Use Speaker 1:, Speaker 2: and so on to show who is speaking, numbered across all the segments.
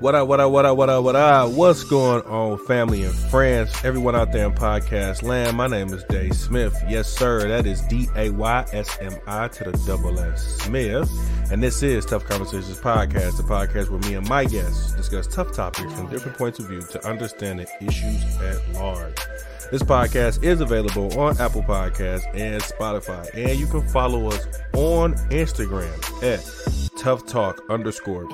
Speaker 1: What up, what up, what up, what up, what up? What's going on, family and friends? Everyone out there in podcast land, my name is Dave Smith. Yes, sir, that is D A Y S M I to the double S Smith. And this is Tough Conversations Podcast, the podcast where me and my guests discuss tough topics from different points of view to understand the issues at large. This podcast is available on Apple Podcasts and Spotify. And you can follow us on Instagram at Tough Talk underscore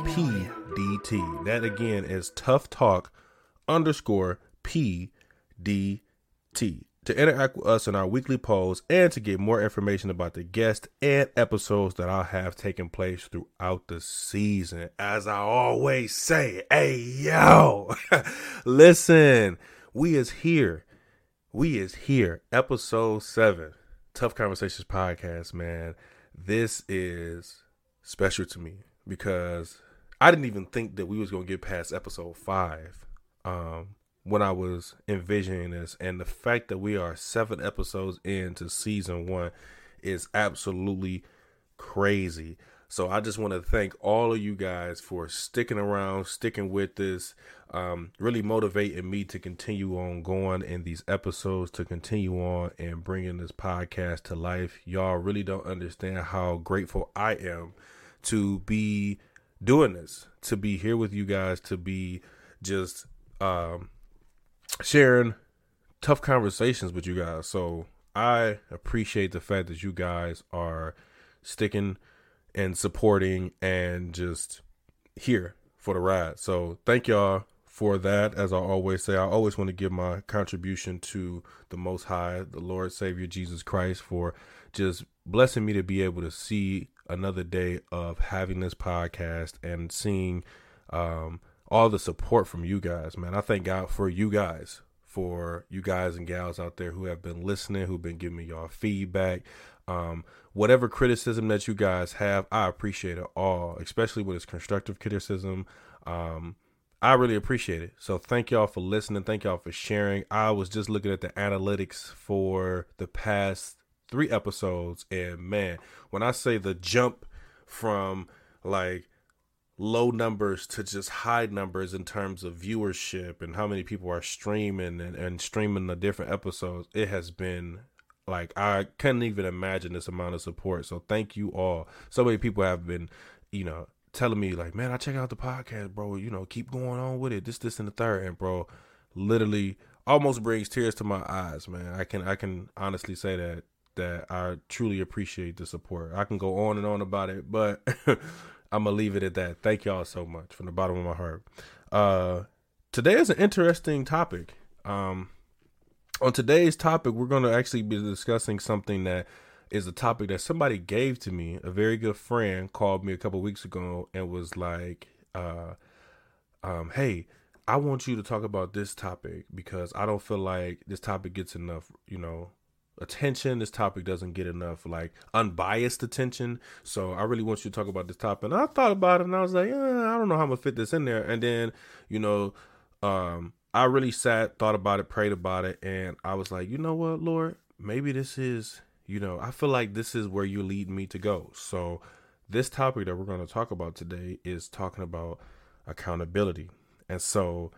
Speaker 1: PDT. That again is Tough Talk underscore PDT. To interact with us in our weekly polls and to get more information about the guests and episodes that I'll have taking place throughout the season. As I always say, hey yo, listen, we is here we is here, episode seven, Tough Conversations podcast, man. This is special to me because I didn't even think that we was gonna get past episode five um, when I was envisioning this, and the fact that we are seven episodes into season one is absolutely crazy. So I just want to thank all of you guys for sticking around, sticking with this, um, really motivating me to continue on going in these episodes, to continue on and bringing this podcast to life. Y'all really don't understand how grateful I am to be doing this, to be here with you guys, to be just um, sharing tough conversations with you guys. So I appreciate the fact that you guys are sticking and supporting and just here for the ride. So thank y'all for that. As I always say, I always want to give my contribution to the Most High, the Lord Savior Jesus Christ, for just blessing me to be able to see another day of having this podcast and seeing um, all the support from you guys, man. I thank God for you guys, for you guys and gals out there who have been listening, who've been giving me y'all feedback. Um, whatever criticism that you guys have, I appreciate it all, especially when it's constructive criticism. Um, I really appreciate it. So thank y'all for listening. Thank y'all for sharing. I was just looking at the analytics for the past three episodes, and man, when I say the jump from like low numbers to just high numbers in terms of viewership and how many people are streaming and, and streaming the different episodes, it has been like I couldn't even imagine this amount of support. So thank you all. So many people have been, you know, telling me like, man, I check out the podcast, bro. You know, keep going on with it. This, this, and the third, and bro, literally almost brings tears to my eyes, man. I can I can honestly say that that I truly appreciate the support. I can go on and on about it, but I'm gonna leave it at that. Thank y'all so much from the bottom of my heart. Uh, today is an interesting topic. Um, on today's topic, we're to actually be discussing something that is a topic that somebody gave to me. A very good friend called me a couple weeks ago and was like, uh, um, "Hey, I want you to talk about this topic because I don't feel like this topic gets enough, you know, attention. This topic doesn't get enough like unbiased attention. So I really want you to talk about this topic." And I thought about it and I was like, eh, "I don't know how I'm gonna fit this in there." And then, you know, um, I really sat, thought about it, prayed about it, and I was like, you know what, Lord, maybe this is, you know, I feel like this is where you lead me to go. So, this topic that we're to talk about today is talking about accountability. And so,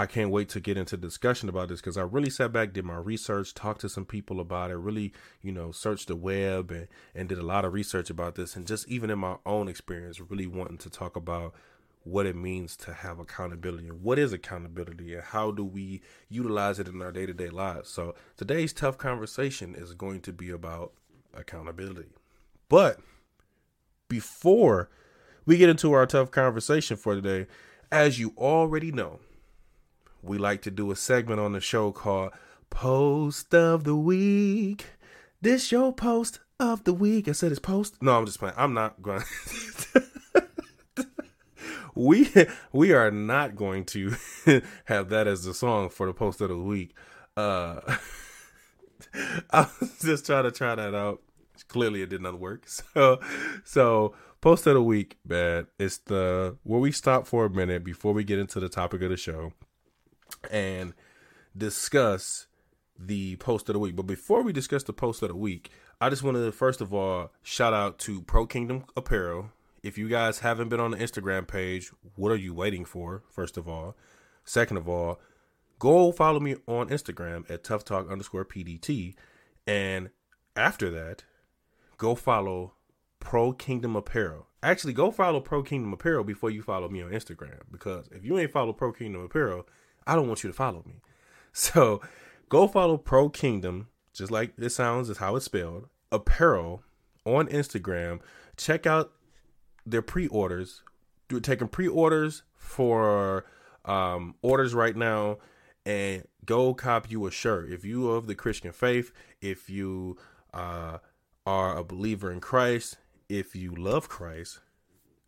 Speaker 1: I can't wait to get into discussion about this because I really sat back, did my research, talked to some people about it, really, you know, searched the web and, and did a lot of research about this. And just even in my own experience, really wanting to talk about what it means to have accountability and what is accountability and how do we utilize it in our day-to-day lives. So today's tough conversation is going to be about accountability. But before we get into our tough conversation for today, as you already know, we like to do a segment on the show called Post of the Week. This your post of the week. I said it's post. No, I'm just playing. I'm not going we we are not going to have that as the song for the post of the week. Uh, I was just trying to try that out. Clearly, it did not work. So, so post of the week, man. It's the where we stop for a minute before we get into the topic of the show and discuss the post of the week. But before we discuss the post of the week, I just wanted to first of all shout out to Pro Kingdom Apparel if you guys haven't been on the Instagram page, what are you waiting for? First of all, second of all, go follow me on Instagram at Tough Talk underscore PDT, and after that, go follow Pro Kingdom Apparel. Actually, go follow Pro Kingdom Apparel before you follow me on Instagram because if you ain't follow Pro Kingdom Apparel, I don't want you to follow me. So go follow Pro Kingdom, just like it sounds, is how it's spelled, apparel on Instagram. Check out their pre-orders. We're taking pre-orders for um, orders right now, and go cop you a shirt. If you of the Christian faith, if you uh, are a believer in Christ, if you love Christ,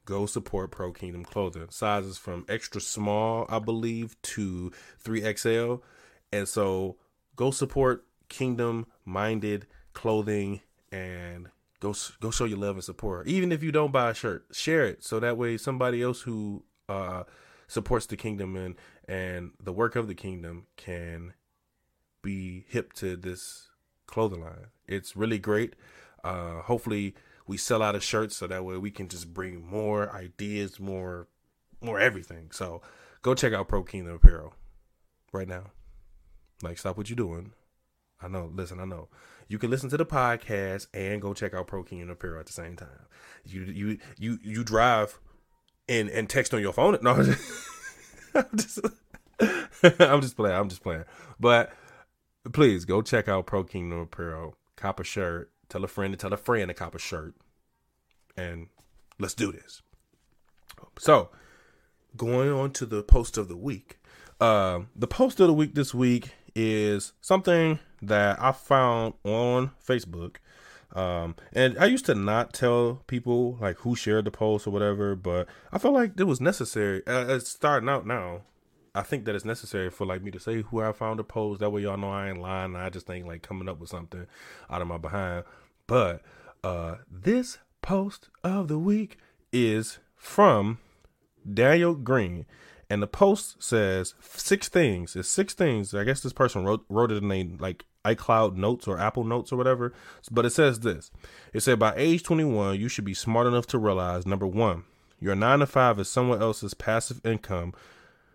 Speaker 1: go support Pro Kingdom Clothing. Sizes from extra small, I believe, to 3XL. And so go support kingdom minded clothing and go go show your love and support. Even if you don't buy a shirt, share it so that way somebody else who uh, supports the kingdom and and the work of the kingdom can be hip to this clothing line. It's really great. Uh, hopefully we sell out of shirts so that way we can just bring more ideas, more more everything. So go check out Pro Kingdom Apparel right now. Like stop what you're doing. I know, listen, I know. You can listen to the podcast and go check out Pro Kingdom Apparel at the same time. You you you you drive and and text on your phone. No, I'm just I'm just playing. I'm just playing. But please go check out Pro Kingdom Apparel. Cop a shirt. Tell a friend to tell a friend to cop a shirt. And let's do this. So, going on to the post of the week. Uh, the post of the week this week is something that I found on Facebook. Um, and I used to not tell people like who shared the post or whatever, but I felt like it was necessary. Uh, it's starting out now. I think that it's necessary for like me to say who I found the post. That way y'all know I ain't lying. I just ain't like coming up with something out of my behind. But uh this post of the week is from Daniel Green. And the post says six things. It's six things. I guess this person wrote wrote it in a like iCloud notes or Apple notes or whatever. But it says this. It said by age 21, you should be smart enough to realize number one, your nine to five is someone else's passive income.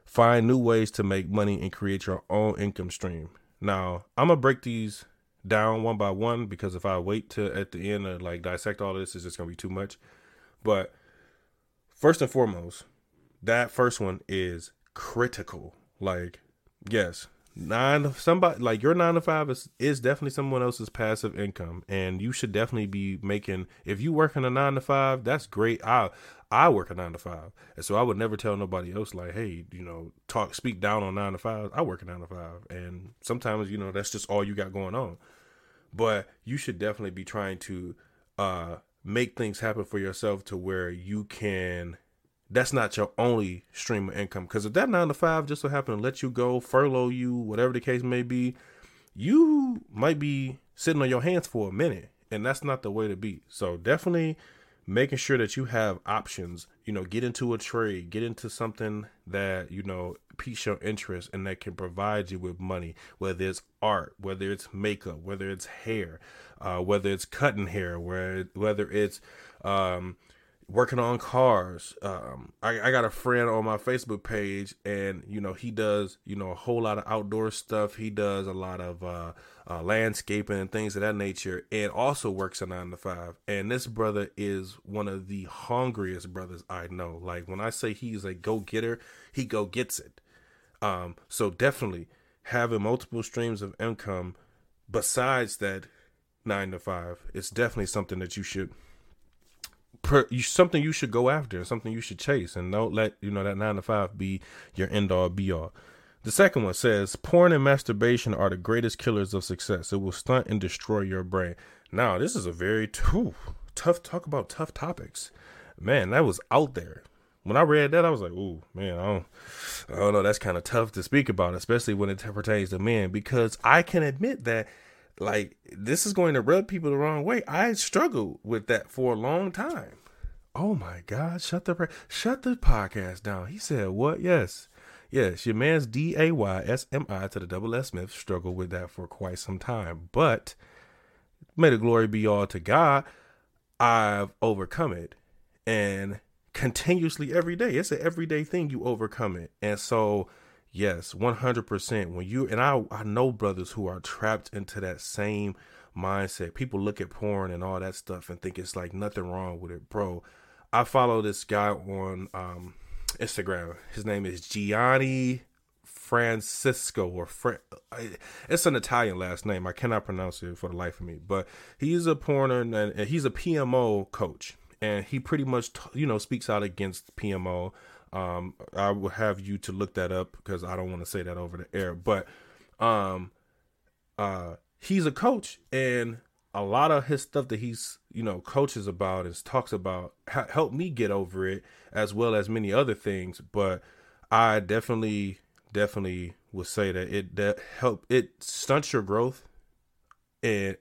Speaker 1: Find new ways to make money and create your own income stream. Now, I'm gonna break these down one by one because if I wait to at the end to like dissect all this, it's just gonna be too much. But first and foremost, that first one is critical. Like, yes, nine somebody like your nine to five is is definitely someone else's passive income, and you should definitely be making. If you work in a nine to five, that's great. I I work a nine to five, and so I would never tell nobody else like, hey, you know, talk speak down on nine to five. I work a nine to five, and sometimes you know that's just all you got going on. But you should definitely be trying to uh make things happen for yourself to where you can that's not your only stream of income. Because if that nine to five just so happen to let you go, furlough you, whatever the case may be, you might be sitting on your hands for a minute, and that's not the way to be. So definitely making sure that you have options. You know, get into a trade, get into something that you know piques your interest and that can provide you with money. Whether it's art, whether it's makeup, whether it's hair, uh, whether it's cutting hair, where whether it's um, working on cars. Um, I, I, got a friend on my Facebook page, and you know he does you know a whole lot of outdoor stuff. He does a lot of uh, uh, landscaping and things of that nature, and also works a nine to five. And this brother is one of the hungriest brothers I know. Like when I say he's a go getter, he go gets it. Um, so definitely having multiple streams of income besides that nine to five, it's definitely something that you should per, you, something you should go after, something you should chase, and don't let you know that nine to five be your end all be all. The second one says porn and masturbation are the greatest killers of success. It will stunt and destroy your brain. Now, this is a very t- tough talk about tough topics. Man, that was out there. When I read that, I was like, "Ooh, man, I don't, I don't know. That's kind of tough to speak about, especially when it pertains to men, because I can admit that like this is going to rub people the wrong way. I struggled with that for a long time. Oh my God! Shut the shut the podcast down. He said what? Yes, yes. Your man's D A Y S M I to the double S Smith struggled with that for quite some time, but may the glory be all to God. I've overcome it, and continuously every day. It's an everyday thing you overcome it. And so yes, 100% when you and I I know brothers who are trapped into that same mindset. People look at porn and all that stuff and think it's like nothing wrong with it, bro. I follow this guy on um, Instagram. His name is Gianni Francisco or Fra- it's an Italian last name. I cannot pronounce it for the life of me. But he's a porner and he's a PMO coach, and he pretty much you know speaks out against PMO. Um, I will have you to look that up because I don't want to say that over the air. But um, uh, he's a coach, and a lot of his stuff that he's you know coaches about and talks about ha- helped me get over it as well as many other things but i definitely definitely would say that it that help it stunts your growth and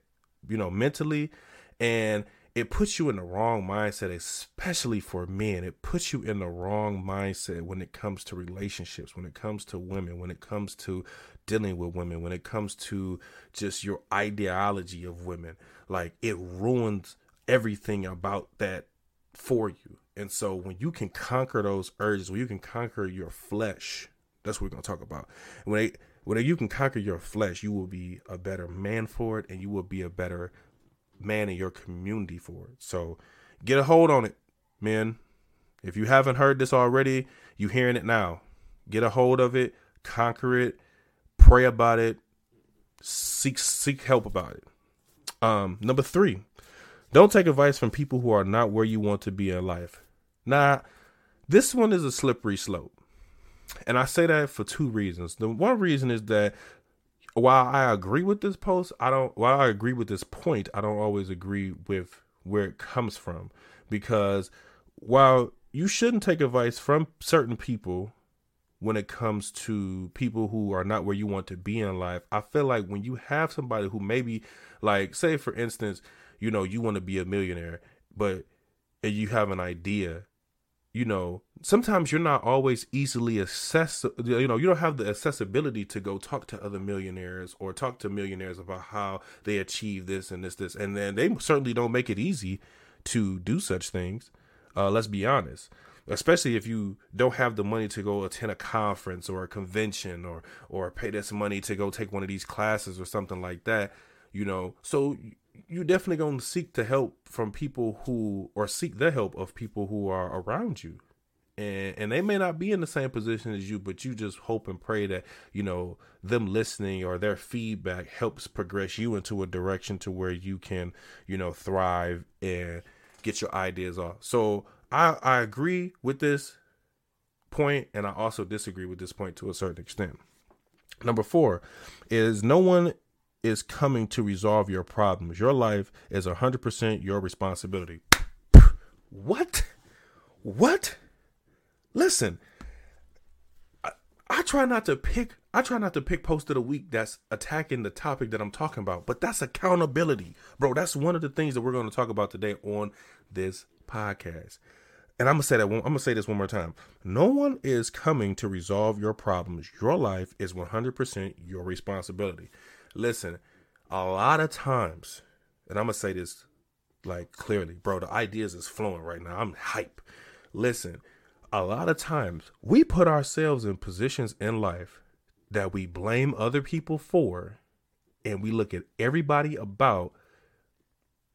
Speaker 1: you know mentally and it puts you in the wrong mindset especially for men. It puts you in the wrong mindset when it comes to relationships when it comes to women when it comes to dealing with women when it comes to just your ideology of women. Like it ruins everything about that for you. And so when you can conquer those urges when you can conquer your flesh that's what we're to talk about. When they, when you can conquer your flesh you will be a better man for it and you will be a better man in your community for it so get a hold on it man if you haven't heard this already you hearing it now get a hold of it conquer it pray about it, seek seek help about it. Um, number three, don't take advice from people who are not where you want to be in life. Now, this one is a slippery slope. And I say that for two reasons. The one reason is that while I agree with this post, I don't while I agree with this point, I don't always agree with where it comes from. Because while you shouldn't take advice from certain people when it comes to people who are not where you want to be in life. I feel like when you have somebody who maybe like say for instance, you know, you want to be a millionaire, but and you have an idea, you know, sometimes you're not always easily access you know, you don't have the accessibility to go talk to other millionaires or talk to millionaires about how they achieve this and this this. And then they certainly don't make it easy to do such things. Uh, let's be honest. Especially if you don't have the money to go attend a conference or a convention or or pay this money to go take one of these classes or something like that you know. So you definitely going to seek the help from people who or seek the help of people who are around you and and they may not be in the same position as you but you just hope and pray that you know them listening or their feedback helps progress you into a direction to where you can you know thrive and get your ideas off so I I agree with this point, and I also disagree with this point to a certain extent. Number four is no one is coming to resolve your problems. Your life is 100% your responsibility. What? What? Listen, I, I try not to pick I try not to pick post of the week that's attacking the topic that I'm talking about, but that's accountability. Bro, that's one of the things that we're going to talk about today on this podcast. And I'm gonna say that one, I'm gonna say this one more time. No one is coming to resolve your problems. Your life is 100% your responsibility. Listen, a lot of times, and I'm gonna say this like clearly, bro. The ideas is flowing right now. I'm hype. Listen, a lot of times we put ourselves in positions in life that we blame other people for, and we look at everybody about,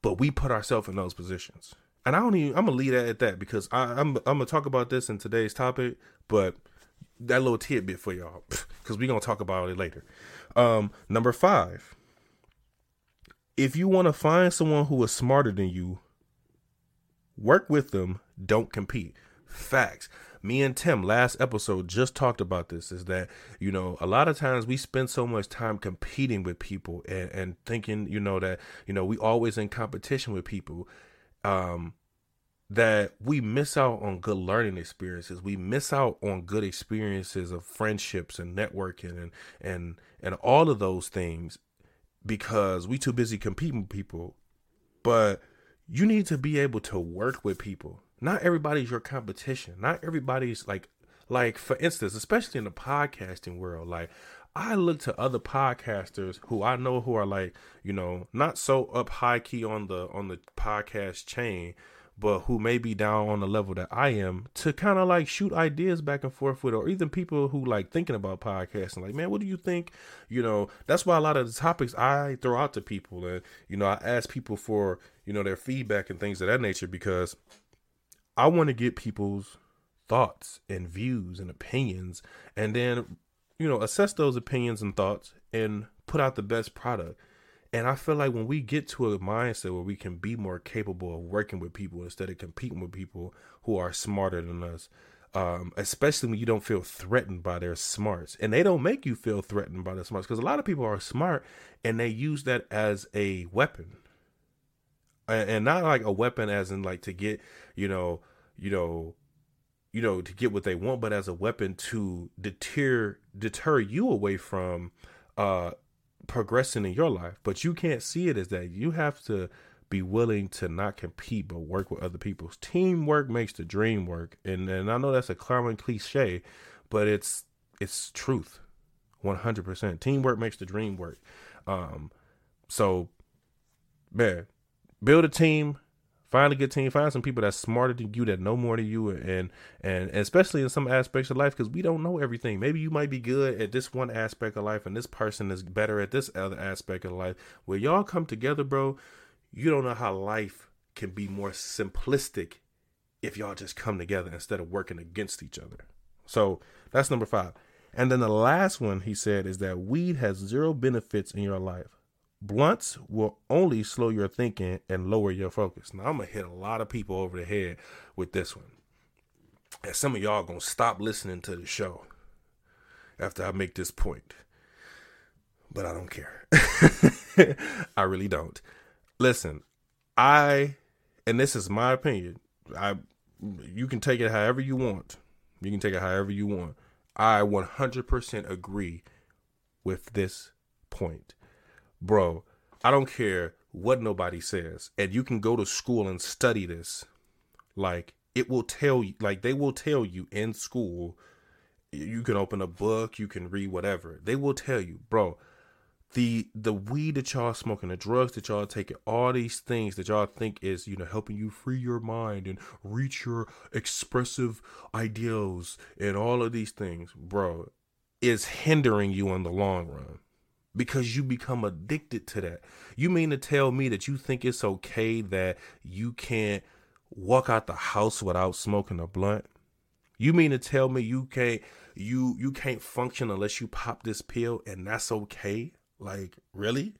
Speaker 1: but we put ourselves in those positions and I don't even. I'm gonna leave that at that because I, I'm I'm gonna talk about this in today's topic, but that little tidbit for y'all because we're gonna talk about it later. Um, number five. If you want to find someone who is smarter than you, work with them. Don't compete. Facts. Me and Tim last episode just talked about this. Is that you know a lot of times we spend so much time competing with people and and thinking you know that you know we always in competition with people um, that we miss out on good learning experiences. We miss out on good experiences of friendships and networking and and and all of those things because we too busy competing with people. But you need to be able to work with people. Not everybody's your competition. Not everybody's like like for instance, especially in the podcasting world, like I look to other podcasters who I know who are like, you know, not so up high key on the on the podcast chain, but who may be down on the level that I am to kind of like shoot ideas back and forth with, or even people who like thinking about podcasting. Like, man, what do you think? You know, that's why a lot of the topics I throw out to people, and you know, I ask people for you know their feedback and things of that nature because I want to get people's thoughts and views and opinions, and then you know assess those opinions and thoughts and put out the best product. And I feel like when we get to a mindset where we can be more capable of working with people instead of competing with people who are smarter than us, um, especially when you don't feel threatened by their smarts, and they don't make you feel threatened by their smarts, because a lot of people are smart and they use that as a weapon, and not like a weapon as in like to get, you know, you know, you know, to get what they want, but as a weapon to deter deter you away from uh progressing in your life, but you can't see it as that. You have to be willing to not compete but work with other people. Teamwork makes the dream work. And and I know that's a common cliche, but it's it's truth. 100%. Teamwork makes the dream work. Um so man, build a team, Find a good team. Find some people that's smarter than you, that know more than you, and and, especially in some aspects of life, because we don't know everything. Maybe you might be good at this one aspect of life, and this person is better at this other aspect of life. Where y'all come together, bro, you don't know how life can be more simplistic if y'all just come together instead of working against each other. So that's number five. And then the last one he said is that weed has zero benefits in your life. Blunts will only slow your thinking and lower your focus. Now I'm gonna hit a lot of people over the head with this one. And some of y'all gonna stop listening to the show after I make this point. But I don't care. I really don't. Listen, I and this is my opinion. I you can take it however you want. You can take it however you want. I 100% agree with this point bro, I don't care what nobody says. And you can go to school and study this. Like, it will tell you, like, they will tell you in school, you can open a book, you can read whatever. They will tell you, bro, the the weed that y'all smoking, the drugs that y'all taking, all these things that y'all think is, you know, helping you free your mind and reach your expressive ideals and all of these things, bro, is hindering you in the long run because you become addicted to that. You mean to tell me that you think it's okay that you can't walk out the house without smoking a blunt? You mean to tell me you can't you you can't function unless you pop this pill and that's okay? Like, really?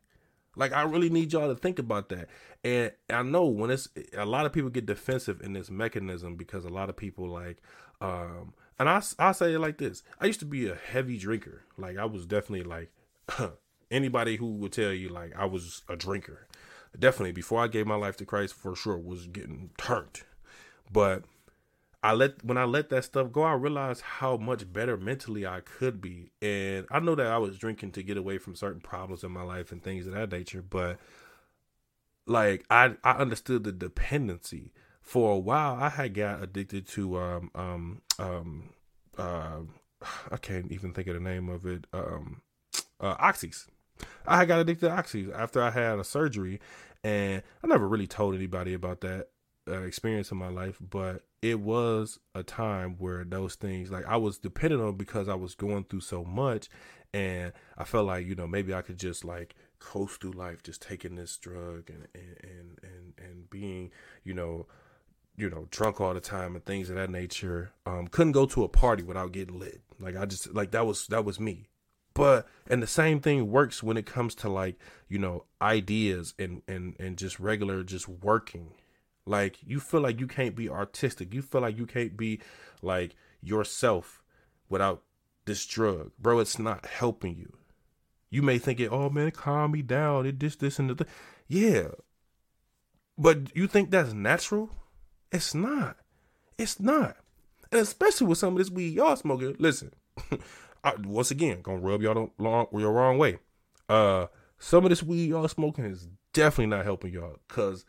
Speaker 1: Like I really need y'all to think about that. And I know when it's a lot of people get defensive in this mechanism because a lot of people like um and I I say it like this. I used to be a heavy drinker. Like I was definitely like anybody who would tell you like I was a drinker, definitely before I gave my life to Christ, for sure was getting turned. But I let when I let that stuff go, I realized how much better mentally I could be, and I know that I was drinking to get away from certain problems in my life and things of that nature. But like I I understood the dependency. For a while, I had got addicted to um um um uh I can't even think of the name of it um uh, oxys. I got addicted to oxys after I had a surgery, and I never really told anybody about that uh, experience in my life, but it was a time where those things, like I was dependent on because I was going through so much, and I felt like you know maybe I could just like coast through life just taking this drug and and and and, and being you know you know drunk all the time and things of that nature um couldn't go to a party without getting lit like i just like that was that was me but and the same thing works when it comes to like you know ideas and and and just regular just working. Like you feel like you can't be artistic. You feel like you can't be like yourself without this drug. Bro it's not helping you. You may think it oh man calm me down. It this this and the yeah. But you think that's natural? It's not. It's not. And especially with some of this weed y'all smoking listen I, once again, gonna rub y'all the long, your wrong way. Uh, some of this weed y'all smoking is definitely not helping y'all. Cause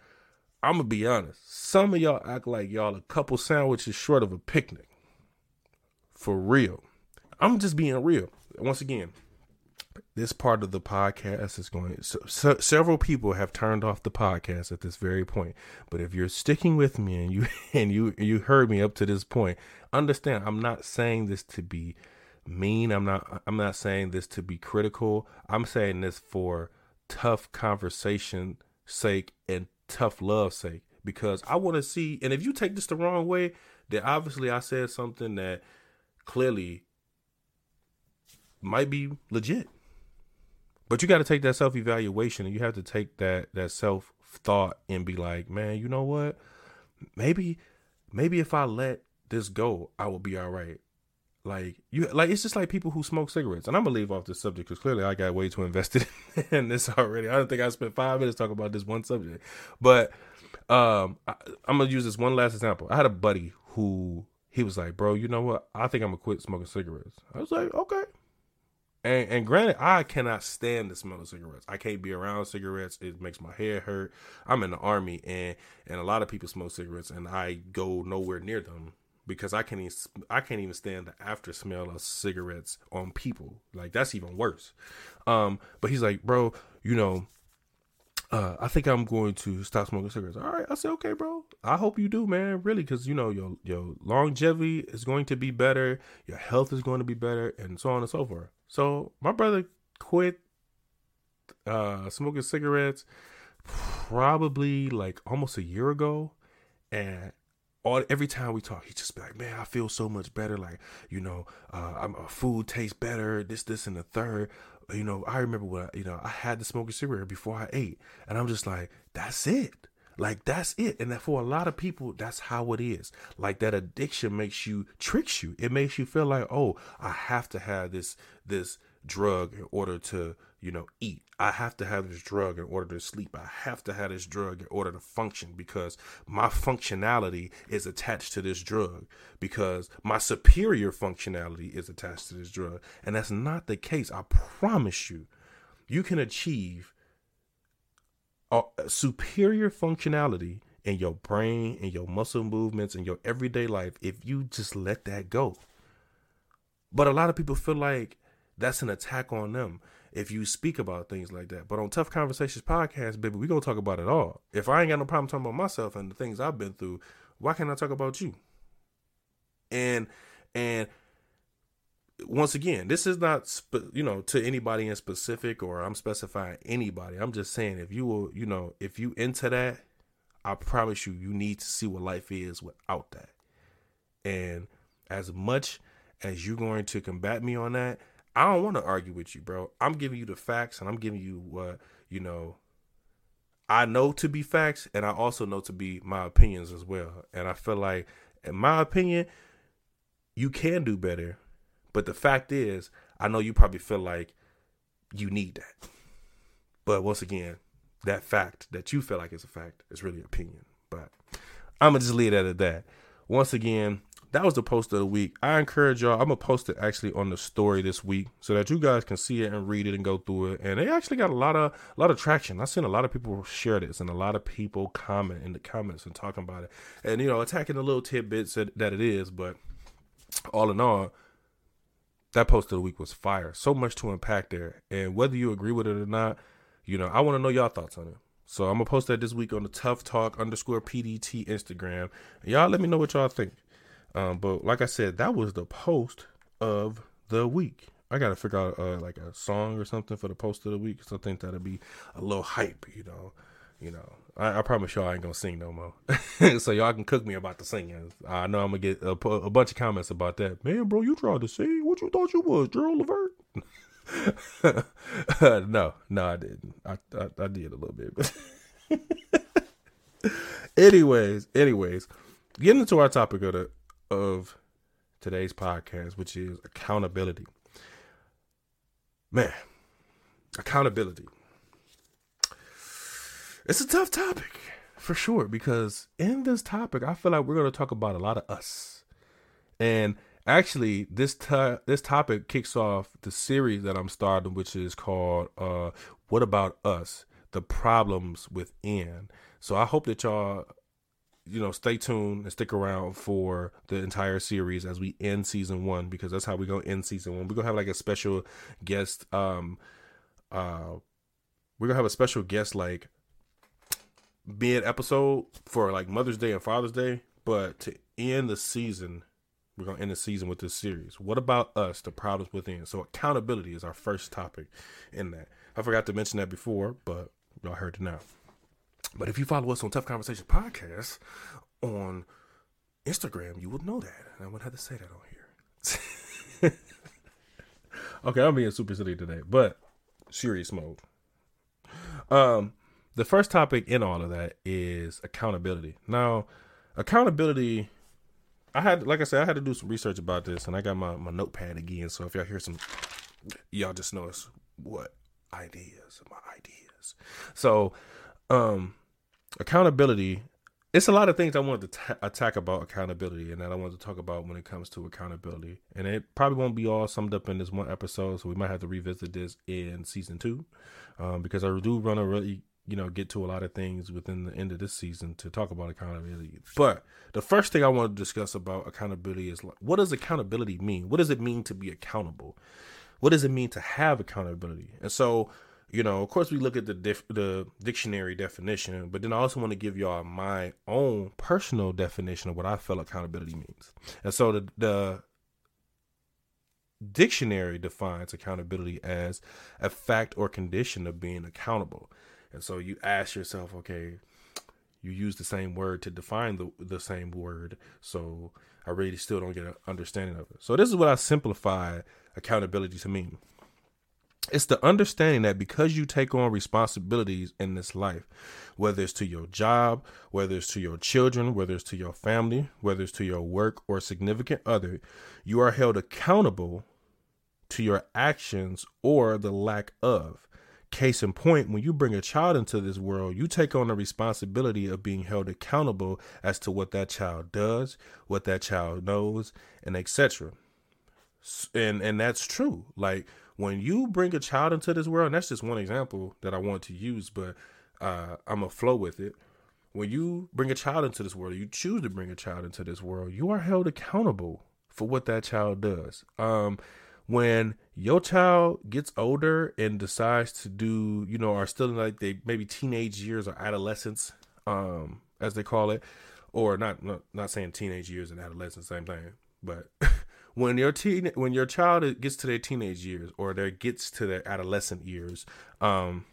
Speaker 1: I'm gonna be honest, some of y'all act like y'all a couple sandwiches short of a picnic. For real, I'm just being real. Once again, this part of the podcast is going. So, so, several people have turned off the podcast at this very point. But if you're sticking with me and you and you you heard me up to this point, understand I'm not saying this to be mean. I'm not. I'm not saying this to be critical. I'm saying this for tough conversation sake and tough love sake because I want to see. And if you take this the wrong way, then obviously I said something that clearly might be legit. But you got to take that self evaluation and you have to take that that self thought and be like, man, you know what? Maybe maybe if I let this go, I will be all right. Like you, like it's just like people who smoke cigarettes, and I'm gonna leave off this subject because clearly I got way too invested in this already. I don't think I spent five minutes talking about this one subject, but um, I, I'm gonna use this one last example. I had a buddy who he was like, "Bro, you know what? I think I'm gonna quit smoking cigarettes." I was like, "Okay, and, and granted, I cannot stand the smell of cigarettes. I can't be around cigarettes. It makes my head hurt. I'm in the army, and and a lot of people smoke cigarettes, and I go nowhere near them because I can't even I can't even stand the after smell of cigarettes on people. Like that's even worse. Um, but he's like, bro, you know, uh, I think I'm going to stop smoking cigarettes. All right, I said, okay, bro. I hope you do, man. Really, because you know your your longevity is going to be better, your health is going to be better, and so on and so forth. So my brother quit uh, smoking cigarettes probably like almost a year ago, and all every time we talk, he just be like, "Man, I feel so much better. Like you know, uh, I'm, uh, food tastes better. This, this, and the third. You know, I remember when you know I had to smoke a cigarette before I ate, and I'm just like, that's it. Like that's it. And that for a lot of people, that's how it is. Like that addiction makes you tricks you. It makes you feel like, oh, I have to have this this drug in order to, you know, eat. I have to have this drug in order to sleep. I have to have this drug in order to function because my functionality is attached to this drug because my superior functionality is attached to this drug. And that's not the case. I promise you. You can achieve superior functionality in your brain and your muscle movements and your everyday life if you just let that go. But a lot of people feel like that's an attack on them if you speak about things like that. But on Tough Conversations podcast, baby, we gonna talk about it all. If I ain't got no problem talking about myself and the things I've been through, why can't I talk about you? And and once again, this is not spe- you know to anybody in specific or I'm specifying anybody. I'm just saying if you will, you know, if you into that, I promise you, you need to see what life is without that. And as much as you're going to combat me on that, I don't want to argue with you, bro. I'm giving you the facts and I'm giving you what you know. I know to be facts, and I also know to be my opinions as well. And I feel like, in my opinion, you can do better but the fact is, I know you probably feel like you need that. But once again, that fact that you feel like is a fact is really opinion. But I'm gonna just leave that at that. Once again, that was the post of the week. I encourage y'all. I'm gonna post it actually on the story this week so that you guys can see it and read it and go through it. And they actually got a lot of a lot of traction. I've seen a lot of people share this and a lot of people comment in the comments and talking about it. And you know, attacking the little tidbits that, that it is, but all in all, that post of the week was fire. So much to unpack there. And whether you agree with it or not, you know, I want to know y'all thoughts on it. So I'm gonna post that this week on the Tough Talk underscore PDT Instagram. Y'all let me know what y'all think. Um, but like I said, that was the post of the week. I gotta figure out uh, like a song or something for the post of the week. So I think that'll be a little hype, you know you know, I, I, promise y'all I ain't gonna sing no more. so y'all can cook me about the singing. I know I'm gonna get a, a, bunch of comments about that. Man, bro, you tried to sing. What you thought you was, Gerald Levert? no, no, I didn't. I, I, I did a little bit. but anyways, anyways, getting into our topic of the, of today's podcast, which is accountability. Man, accountability it's a tough topic for sure because in this topic, I feel like we're going to talk about a lot of us. And actually, this this topic kicks off the series that I'm starting, which is called uh, "What About Us: The Problems Within." So I hope that y'all, you know, stay tuned and stick around for the entire series as we end season one because that's how we go end season one. We're gonna have like a special guest um Uh, we're gonna have a special guest like mid episode for like Mother's Day and Father's Day, but to end the season, we're gonna end the season with this series. What about us, the problems within? So accountability is our first topic in that. I forgot to mention that before, but y'all heard it now. But if you follow us on Tough Conversation Podcast on Instagram, you would know that. And I wouldn't have to say that on here. okay, I'm being super silly today, but serious mode. Um, the first topic in all of that is accountability. Now, accountability. I had, like I said, I had to do some research about this, and I got my my notepad again. So if y'all hear some, y'all just know it's what ideas, my ideas. So, um, accountability. It's a lot of things I wanted to t- attack about accountability, and that I wanted to talk about when it comes to accountability. And it probably won't be all summed up in this one episode, so we might have to revisit this in season two, um, because I do run a really you know, get to a lot of things within the end of this season to talk about accountability. But the first thing I want to discuss about accountability is like, what does accountability mean? What does it mean to be accountable? What does it mean to have accountability? And so, you know, of course, we look at the dif- the dictionary definition, but then I also want to give y'all my own personal definition of what I feel accountability means. And so the the dictionary defines accountability as a fact or condition of being accountable. And so you ask yourself, okay, you use the same word to define the the same word. So I really still don't get an understanding of it. So this is what I simplify accountability to mean. It's the understanding that because you take on responsibilities in this life, whether it's to your job, whether it's to your children, whether it's to your family, whether it's to your work or significant other, you are held accountable to your actions or the lack of. Case in point, when you bring a child into this world, you take on the responsibility of being held accountable as to what that child does, what that child knows, and etc. And and that's true. Like when you bring a child into this world, and that's just one example that I want to use, but uh, I'm gonna flow with it. When you bring a child into this world, you choose to bring a child into this world, you are held accountable for what that child does. Um, when your child gets older and decides to do, you know, are still in like they maybe teenage years or adolescence, um, as they call it, or not not, not saying teenage years and adolescence, same thing, but when your teen when your child gets to their teenage years or their gets to their adolescent years, um,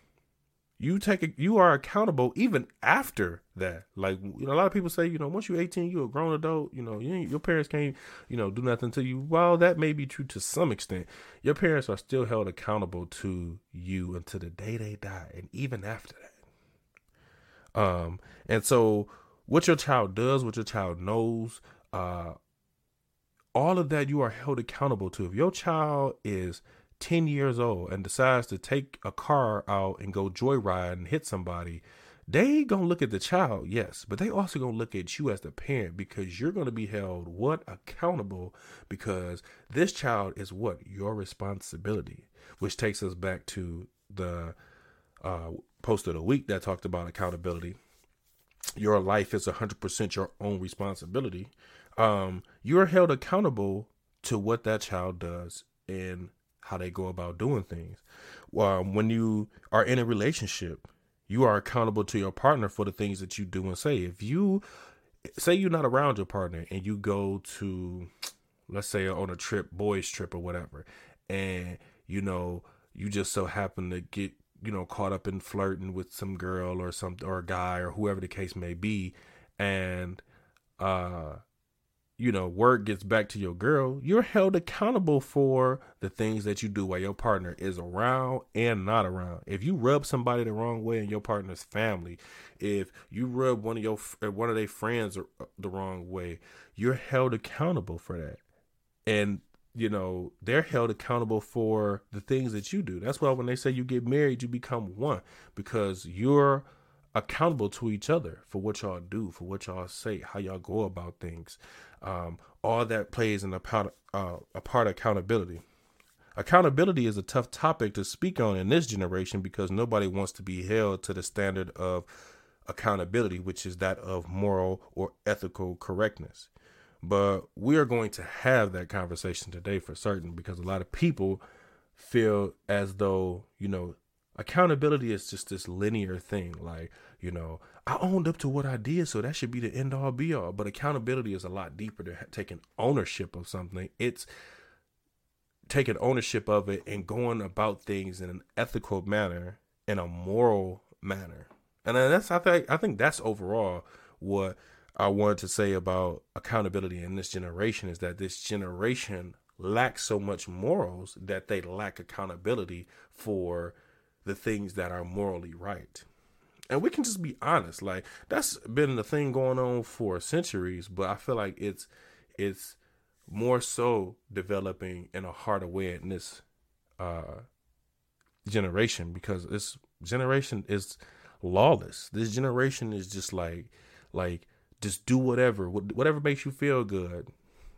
Speaker 1: you take a, you are accountable even after that. Like you know, a lot of people say, you know, once you're 18, you're a grown adult. You know, you your parents can't, you know, do nothing to you. While that may be true to some extent, your parents are still held accountable to you until the day they die, and even after that. Um, and so what your child does, what your child knows, uh, all of that you are held accountable to. If your child is 10 years old and decides to take a car out and go joyride and hit somebody, they gonna look at the child, yes, but they also gonna look at you as the parent because you're gonna be held what accountable because this child is what your responsibility, which takes us back to the uh, post of the week that talked about accountability. Your life is 100% your own responsibility. Um, you're held accountable to what that child does and how they go about doing things. Um, when you are in a relationship, you are accountable to your partner for the things that you do and say. If you say you're not around your partner and you go to, let's say, on a trip, boys' trip or whatever, and you know, you just so happen to get you know caught up in flirting with some girl or some or a guy or whoever the case may be and uh you know, word gets back to your girl, you're held accountable for the things that you do while your partner is around and not around. If you rub somebody the wrong way in your partner's family, if you rub one of your uh, one of their friends uh, the wrong way, you're held accountable for that. And you know, they're held accountable for the things that you do. That's why when they say you get married, you become one because you're accountable to each other for what y'all do, for what y'all say, how y'all go about things. Um, all that plays in a part, uh, a part of accountability. Accountability is a tough topic to speak on in this generation because nobody wants to be held to the standard of accountability, which is that of moral or ethical correctness. But we are going to have that conversation today for certain because a lot of people feel as though, you know, accountability is just this linear thing. Like, you know, I owned up to what I did, so that should be the end all be all. But accountability is a lot deeper than taking ownership of something. It's taking ownership of it and going about things in an ethical manner, in a moral manner. And that's I think I think that's overall what I wanted to say about accountability in this generation is that this generation lacks so much morals that they lack accountability for the things that are morally right. And we can just be honest, like that's been the thing going on for centuries, but I feel like it's it's more so developing in a harder way in this uh generation because this generation is lawless. This generation is just like like just do whatever whatever makes you feel good.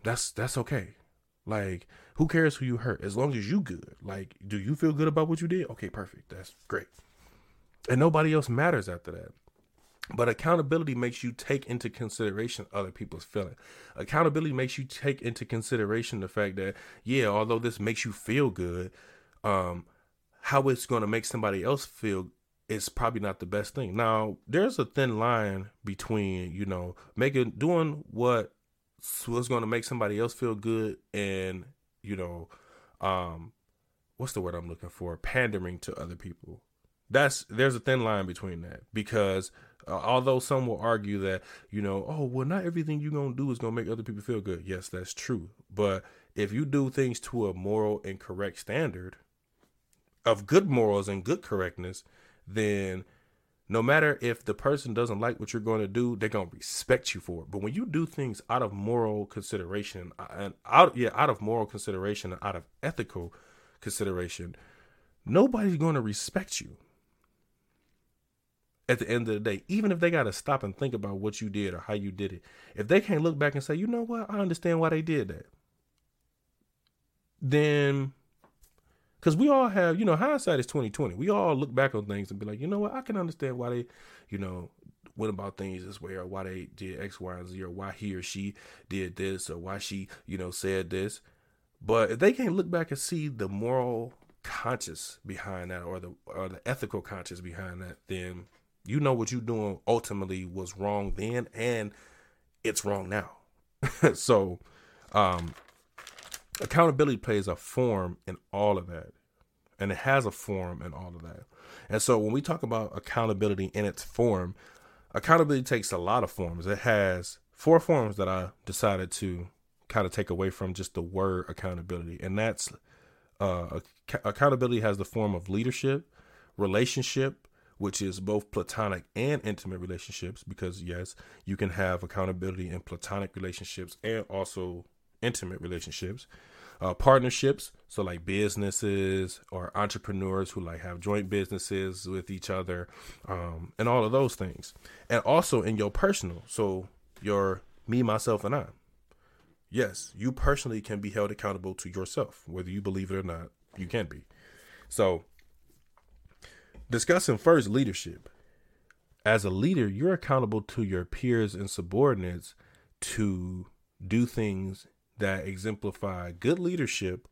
Speaker 1: That's that's okay. Like who cares who you hurt as long as you good. Like do you feel good about what you did? Okay, perfect. That's great. And nobody else matters after that. But accountability makes you take into consideration other people's feelings. Accountability makes you take into consideration the fact that, yeah, although this makes you feel good, um, how it's going to make somebody else feel is probably not the best thing. Now, there's a thin line between, you know, making doing what was going to make somebody else feel good and, you know, um, what's the word I'm looking for? Pandering to other people. That's there's a thin line between that because uh, although some will argue that, you know, oh, well, not everything you're to do is to make other people feel good. Yes, that's true. But if you do things to a moral and correct standard of good morals and good correctness, then no matter if the person doesn't like what you're going to do, they're going to respect you for it. But when you do things out of moral consideration uh, and out yeah, out of moral consideration and out of ethical consideration, nobody's going to respect you. At the end of the day, even if they got to stop and think about what you did or how you did it, if they can't look back and say, you know what, I understand why they did that, then, because we all have, you know, hindsight is twenty twenty. We all look back on things and be like, you know what, I can understand why they, you know, went about things this way or why they did X, Y, and Z or why he or she did this or why she, you know, said this. But if they can't look back and see the moral conscious behind that or the or the ethical conscious behind that, then you know what you're doing ultimately was wrong then and it's wrong now. so um accountability plays a form in all of that. And it has a form in all of that. And so when we talk about accountability in its form, accountability takes a lot of forms. It has four forms that I decided to kind of take away from just the word accountability. And that's uh, accountability has the form of leadership, relationship, which is both platonic and intimate relationships, because yes, you can have accountability in platonic relationships and also intimate relationships. Uh, partnerships, so like businesses or entrepreneurs who like have joint businesses with each other, um, and all of those things, and also in your personal, so your me, myself, and I. Yes, you personally can be held accountable to yourself, whether you believe it or not. You can be. So Discussing first leadership. As a leader, you're accountable to your peers and subordinates to do things that exemplify good leadership,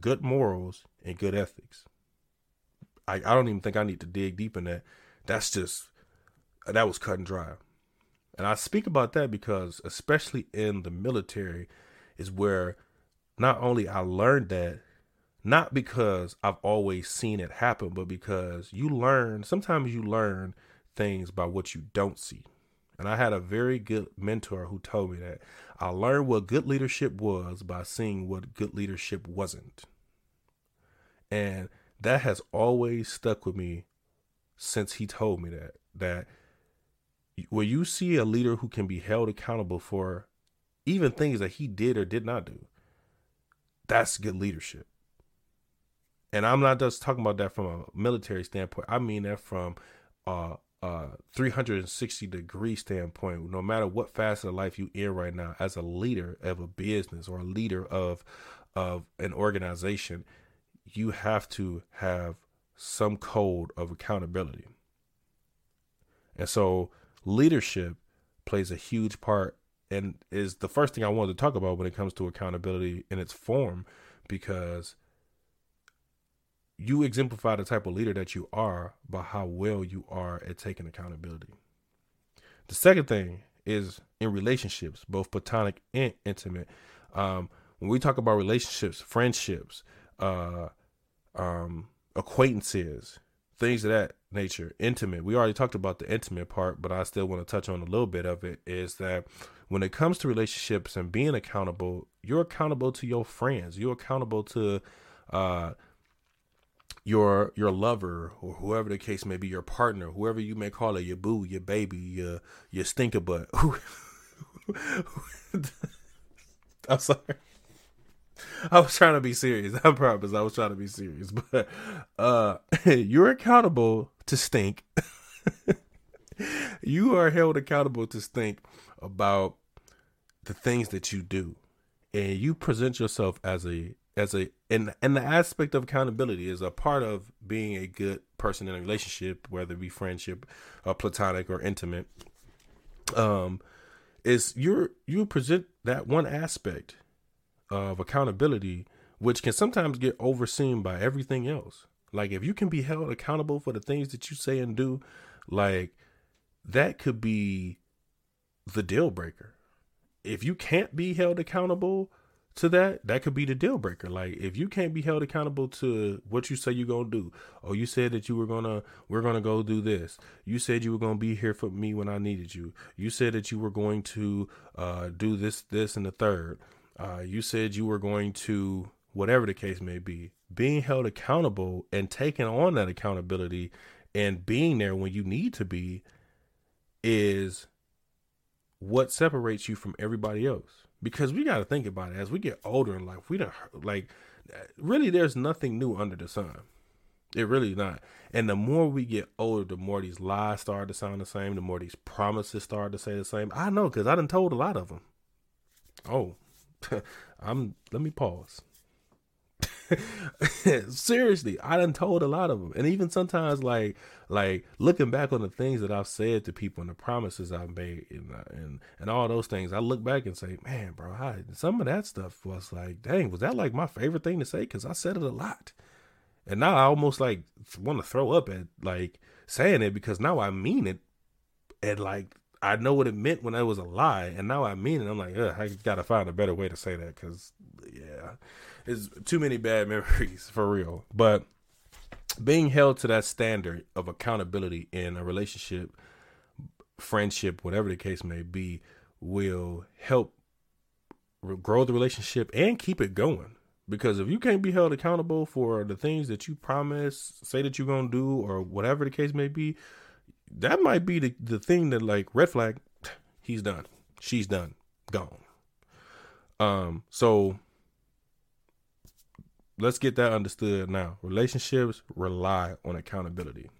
Speaker 1: good morals, and good ethics. I, I don't even think I need to dig deep in that. That's just, that was cut and dry. And I speak about that because, especially in the military, is where not only I learned that, not because I've always seen it happen, but because you learn, sometimes you learn things by what you don't see. And I had a very good mentor who told me that I learned what good leadership was by seeing what good leadership wasn't. And that has always stuck with me since he told me that that when you see a leader who can be held accountable for even things that he did or did not do, that's good leadership. And I'm not just talking about that from a military standpoint. I mean that from a, a 360 degree standpoint. No matter what facet of life you in right now, as a leader of a business or a leader of of an organization, you have to have some code of accountability. And so leadership plays a huge part and is the first thing I wanted to talk about when it comes to accountability in its form because you exemplify the type of leader that you are by how well you are at taking accountability. The second thing is in relationships, both platonic and intimate. Um, when we talk about relationships, friendships, uh, um, acquaintances, things of that nature, intimate. We already talked about the intimate part, but I still want to touch on a little bit of it. Is that when it comes to relationships and being accountable, you're accountable to your friends. You're accountable to uh, your your lover or whoever the case may be, your partner, whoever you may call it, your boo, your baby, your your stinker butt. I'm sorry. I was trying to be serious. I promise. I was trying to be serious, but uh, you're accountable to stink. you are held accountable to stink about the things that you do, and you present yourself as a as a and and the aspect of accountability is a part of being a good person in a relationship, whether it be friendship, or uh, platonic, or intimate. Um, is you're you present that one aspect of accountability, which can sometimes get overseen by everything else. Like if you can be held accountable for the things that you say and do, like that could be the deal breaker. If you can't be held accountable to that, that could be the deal breaker. Like if you can't be held accountable to what you say you're gonna do, or you said that you were gonna we're gonna go do this. You said you were gonna be here for me when I needed you. You said that you were going to uh, do this, this, and the third. Uh, you said you were going to whatever the case may be. Being held accountable and taking on that accountability and being there when you need to be is what separates you from everybody else because we got to think about it as we get older in life. We don't like really. There's nothing new under the sun. It really not. And the more we get older, the more these lies start to sound the same. The more these promises start to say the same. I know because I done told a lot of them. Oh, I'm. Let me pause. Seriously, I done told a lot of them, and even sometimes, like, like looking back on the things that I've said to people and the promises I've made, and uh, and, and all those things, I look back and say, man, bro, I, some of that stuff was like, dang, was that like my favorite thing to say? Because I said it a lot, and now I almost like want to throw up at like saying it because now I mean it, and like I know what it meant when it was a lie, and now I mean it. I'm like, I gotta find a better way to say that because, yeah, it's too many bad memories for real. But being held to that standard of accountability in a relationship, friendship, whatever the case may be, will help grow the relationship and keep it going. Because if you can't be held accountable for the things that you promise, say that you're gonna do, or whatever the case may be, that might be the, the thing that like red flag, he's done. She's done. Gone. Um, so let's get that understood now. Relationships rely on accountability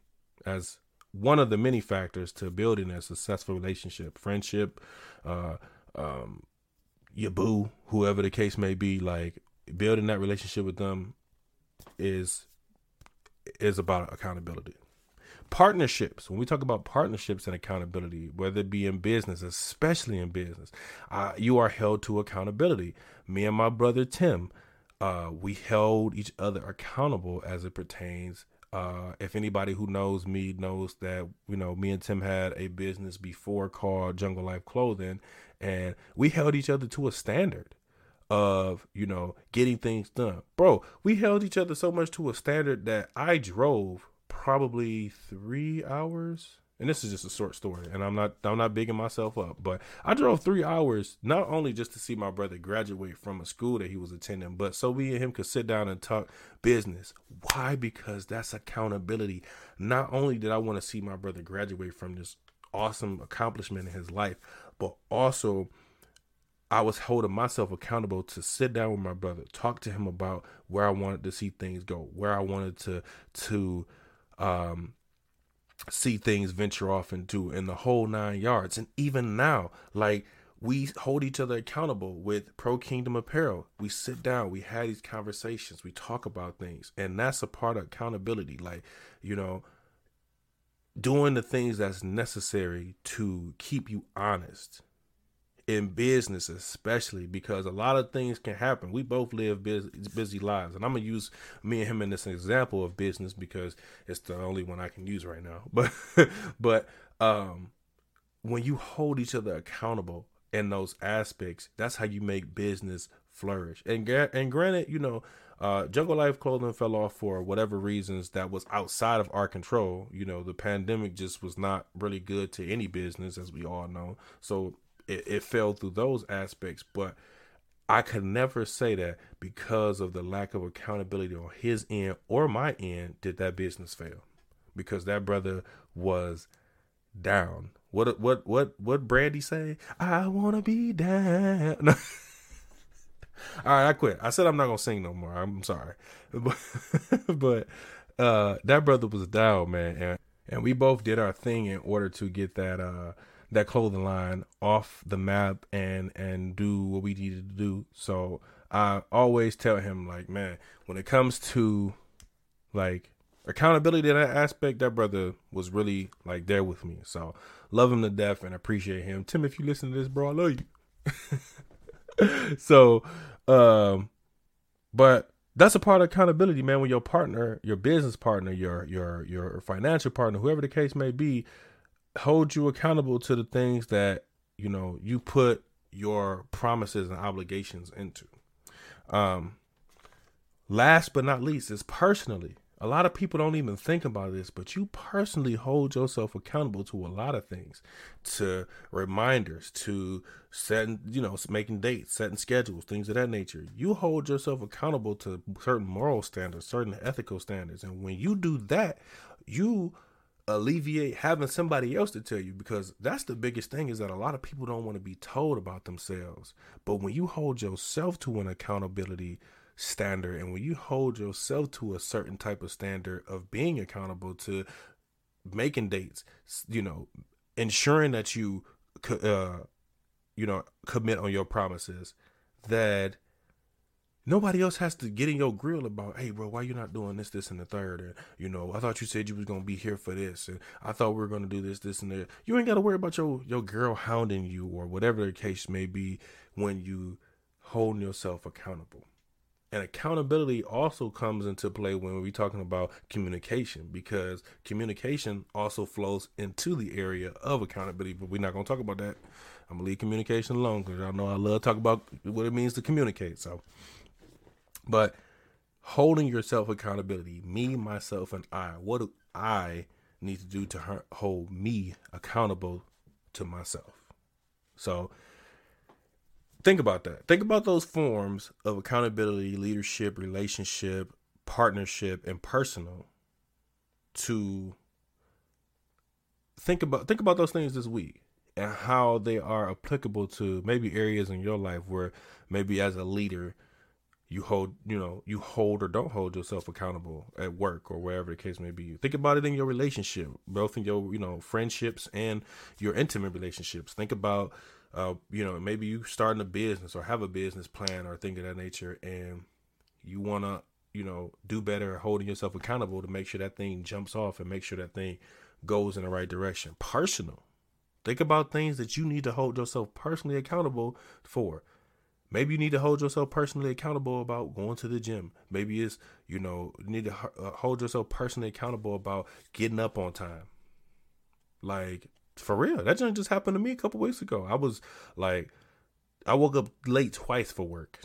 Speaker 1: as one of the many factors to building a successful relationship, friendship, uh, um, your boo, whoever the case may be, like building that relationship with them is is about accountability. Partnerships when we talk about partnerships and accountability whether it be in business especially in business uh, you are held to accountability. Me and my brother tim uh, we held each other accountable as it pertains uh, if anybody who knows me knows that you know me and tim had a business before called jungle life clothing and we held each other to a standard of you know getting things done. Bro we held each other so much to a standard that i drove probably three hours and this is just a short story and i'm not i'm not bigging myself up but i drove three hours not only just to see my brother graduate from a school that he was attending but so we and him could sit down and talk business. Why? Because that's accountability. Not only did i want to see my brother graduate from this awesome accomplishment in his life but also I was holding myself accountable to sit down with my brother, talk to him about where I wanted to see things go, where I wanted to to um, see things venture off into in the whole nine yards. And even now, like we hold each other accountable with Pro Kingdom Apparel. We sit down, we have these conversations, we talk about things, and that's a part of accountability. Like, you know, doing the things that's necessary to keep you honest in business especially because a lot of things can happen we both live busy, busy lives and i'm gonna use me and him in this example of business because it's the only one i can use right now but but um when you hold each other accountable in those aspects that's how you make business flourish and and granted you know uh, Jungle Life clothing fell off for whatever reasons that was outside of our control. You know, the pandemic just was not really good to any business, as we all know. So it, it fell through those aspects, but I could never say that because of the lack of accountability on his end or my end did that business fail. Because that brother was down. What what what what Brandy say? I wanna be down. All right, I quit. I said I'm not gonna sing no more. I'm sorry, but but uh, that brother was down, man, and and we both did our thing in order to get that uh that clothing line off the map and and do what we needed to do. So I always tell him like, man, when it comes to like accountability that aspect, that brother was really like there with me. So love him to death and appreciate him. Tim, if you listen to this, bro, I love you. so um but that's a part of accountability, man. When your partner, your business partner, your your your financial partner, whoever the case may be, hold you accountable to the things that you know you put your promises and obligations into. Um, last but not least is personally. A lot of people don't even think about this, but you personally hold yourself accountable to a lot of things, to reminders, to setting, you know, making dates, setting schedules, things of that nature. You hold yourself accountable to certain moral standards, certain ethical standards. And when you do that, you alleviate having somebody else to tell you because that's the biggest thing is that a lot of people don't want to be told about themselves. But when you hold yourself to an accountability standard and when you hold yourself to a certain type of standard of being accountable to making dates, you know, ensuring that you uh you know commit on your promises that Nobody else has to get in your grill about, hey, bro, why you not doing this, this, and the third? And you know, I thought you said you was gonna be here for this, and I thought we were gonna do this, this, and that. You ain't got to worry about your your girl hounding you or whatever the case may be when you holding yourself accountable. And accountability also comes into play when we're talking about communication because communication also flows into the area of accountability. But we're not gonna talk about that. I'm gonna leave communication alone because y'all know I love talk about what it means to communicate. So but holding yourself accountability, me, myself, and I, what do I need to do to hold me accountable to myself? So think about that. Think about those forms of accountability, leadership, relationship, partnership, and personal to think about think about those things this week and how they are applicable to maybe areas in your life where maybe as a leader you hold you know you hold or don't hold yourself accountable at work or wherever the case may be. Think about it in your relationship both in your you know friendships and your intimate relationships. Think about uh you know maybe you starting a business or have a business plan or thing of that nature and you want to you know do better holding yourself accountable to make sure that thing jumps off and make sure that thing goes in the right direction. Personal. Think about things that you need to hold yourself personally accountable for Maybe you need to hold yourself personally accountable about going to the gym. Maybe it's, you know, you need to uh, hold yourself personally accountable about getting up on time. Like, for real. That just happened to me a couple weeks ago. I was like, I woke up late twice for work.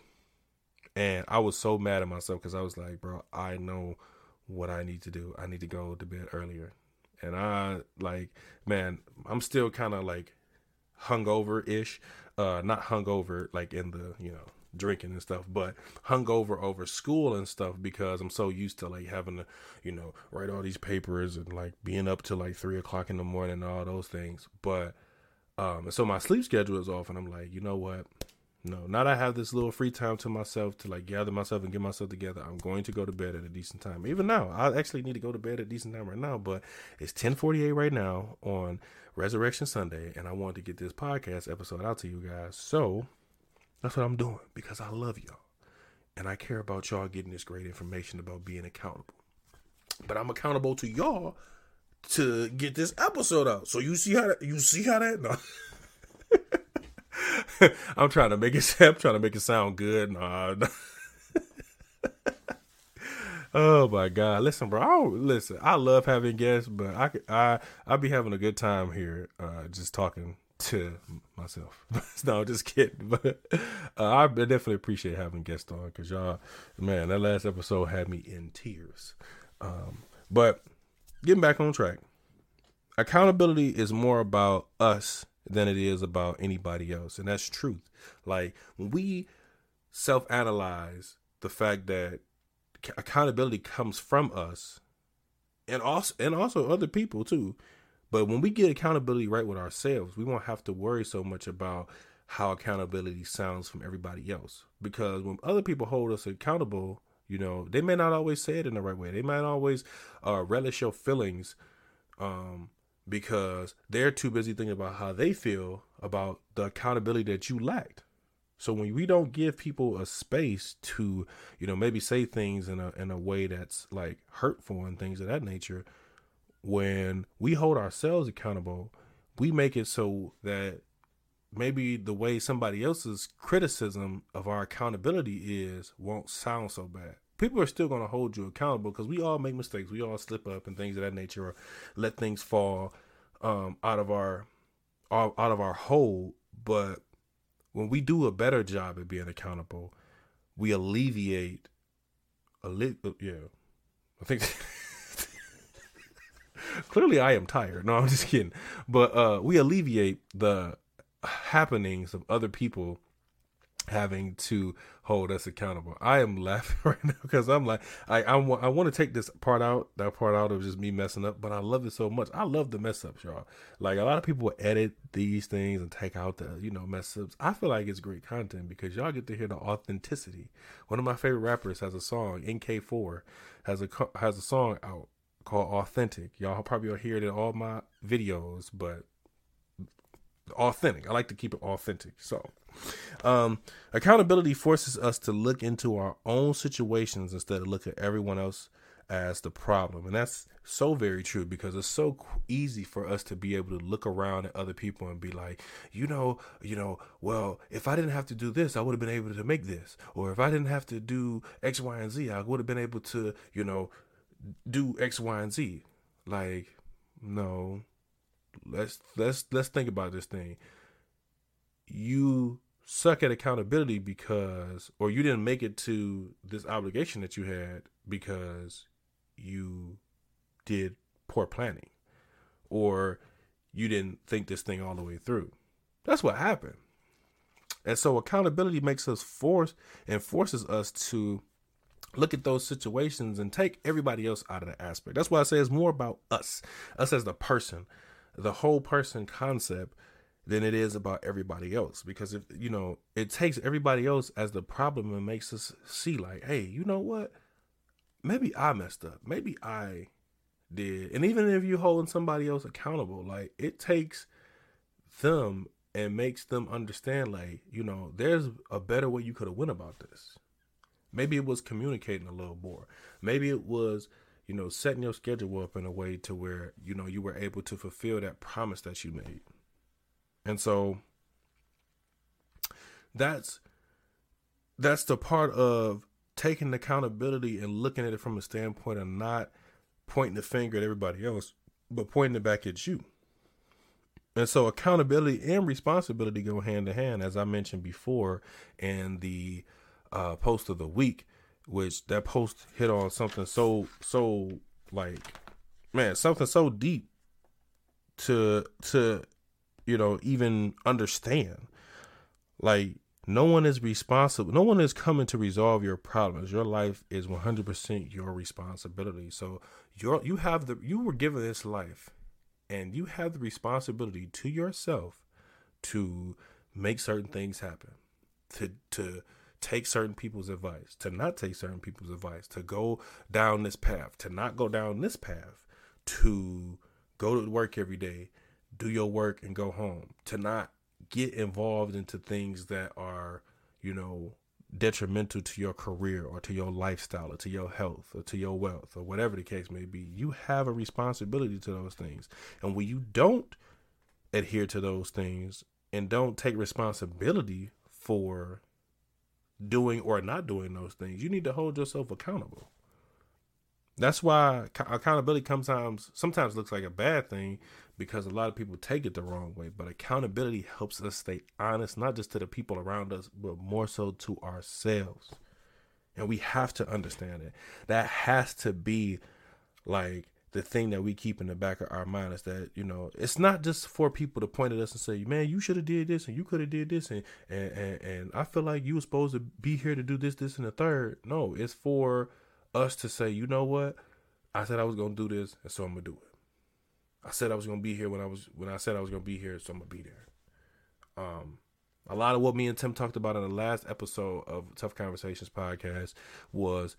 Speaker 1: And I was so mad at myself because I was like, bro, I know what I need to do. I need to go to bed earlier. And I, like, man, I'm still kind of like hungover ish uh not hungover like in the you know drinking and stuff, but hungover over school and stuff because I'm so used to like having to, you know, write all these papers and like being up to like three o'clock in the morning and all those things. But um so my sleep schedule is off and I'm like, you know what? No, now that I have this little free time to myself to like gather myself and get myself together, I'm going to go to bed at a decent time. Even now, I actually need to go to bed at a decent time right now, but it's 10:48 right now on Resurrection Sunday, and I wanted to get this podcast episode out to you guys. So that's what I'm doing because I love y'all and I care about y'all getting this great information about being accountable. But I'm accountable to y'all to get this episode out. So you see how that, you see how that no. I'm trying to make it. I'm trying to make it sound good. Nah. oh my god! Listen, bro. I listen. I love having guests, but I I I be having a good time here, uh, just talking to myself. no, just kidding. But uh, I definitely appreciate having guests on because y'all, man, that last episode had me in tears. Um, but getting back on track, accountability is more about us than it is about anybody else, and that's truth. Like when we self-analyze the fact that accountability comes from us, and also and also other people too but when we get accountability right with ourselves, we won't have to worry so much about how accountability sounds from everybody else. Because when other people hold us accountable, you know, they may not always say it in the right way. They might always uh, relish your feelings um, because they're too busy thinking about how they feel about the accountability that you lacked. So when we don't give people a space to, you know, maybe say things in a in a way that's like hurtful and things of that nature, when we hold ourselves accountable, we make it so that maybe the way somebody else's criticism of our accountability is won't sound so bad. People are still going to hold you accountable because we all make mistakes. We all slip up and things of that nature, or let things fall um, out of our out of our hold. But when we do a better job at being accountable, we alleviate a little. Yeah, I think. Clearly, I am tired. No, I'm just kidding. But uh, we alleviate the happenings of other people having to hold us accountable. I am laughing right now because I'm like, I I, I want to take this part out, that part out of just me messing up, but I love it so much. I love the mess ups, y'all. Like a lot of people edit these things and take out the you know mess ups. I feel like it's great content because y'all get to hear the authenticity. One of my favorite rappers has a song, NK4 has a has a song out called Authentic. Y'all probably will hear it in all my videos, but authentic. I like to keep it authentic. So, um, accountability forces us to look into our own situations instead of look at everyone else as the problem. And that's so very true because it's so easy for us to be able to look around at other people and be like, you know, you know, well, if I didn't have to do this, I would have been able to make this. Or if I didn't have to do X, Y, and Z, I would have been able to, you know, do X, Y, and Z. Like, no. Let's let's let's think about this thing. You suck at accountability because or you didn't make it to this obligation that you had because you did poor planning or you didn't think this thing all the way through. That's what happened. And so accountability makes us force and forces us to look at those situations and take everybody else out of the aspect. That's why I say it's more about us, us as the person, the whole person concept than it is about everybody else. Because if you know, it takes everybody else as the problem and makes us see like, hey, you know what? Maybe I messed up. Maybe I did. And even if you're holding somebody else accountable, like it takes them and makes them understand like, you know, there's a better way you could have went about this Maybe it was communicating a little more. Maybe it was, you know, setting your schedule up in a way to where, you know, you were able to fulfill that promise that you made. And so that's that's the part of taking accountability and looking at it from a standpoint of not pointing the finger at everybody else, but pointing it back at you. And so accountability and responsibility go hand in hand, as I mentioned before, in the uh, post of the week, which that post hit on something so so like man something so deep to to you know even understand. Like no one is responsible no one is coming to resolve your problems. Your life is 100% your responsibility. So you're you have the you were given this life and you have the responsibility to yourself to make certain things happen to to take certain people's advice, to not take certain people's advice, to go down this path, to not go down this path, to go to work every day, do your work and go home, to not get involved into things that are, you know, detrimental to your career or to your lifestyle or to your health or to your wealth or whatever the case may be. You have a responsibility to those things. And when you don't adhere to those things, and don't take responsibility for doing or not doing those things, you need to hold yourself accountable. That's why accountability sometimes sometimes looks like a bad thing because a lot of people take it the wrong way. But accountability helps us stay honest, not just to the people around us, but more so to ourselves. And we have to understand it. That has to be like the thing that we keep in the back of our mind is that you know it's not just for people to point at us and say man you should have did this and you could have did this and, and and and i feel like you were supposed to be here to do this this and the third no it's for us to say you know what i said i was gonna do this and so i'm gonna do it i said i was gonna be here when i was when i said i was gonna be here so i'm gonna be there um a lot of what me and tim talked about in the last episode of tough conversations podcast was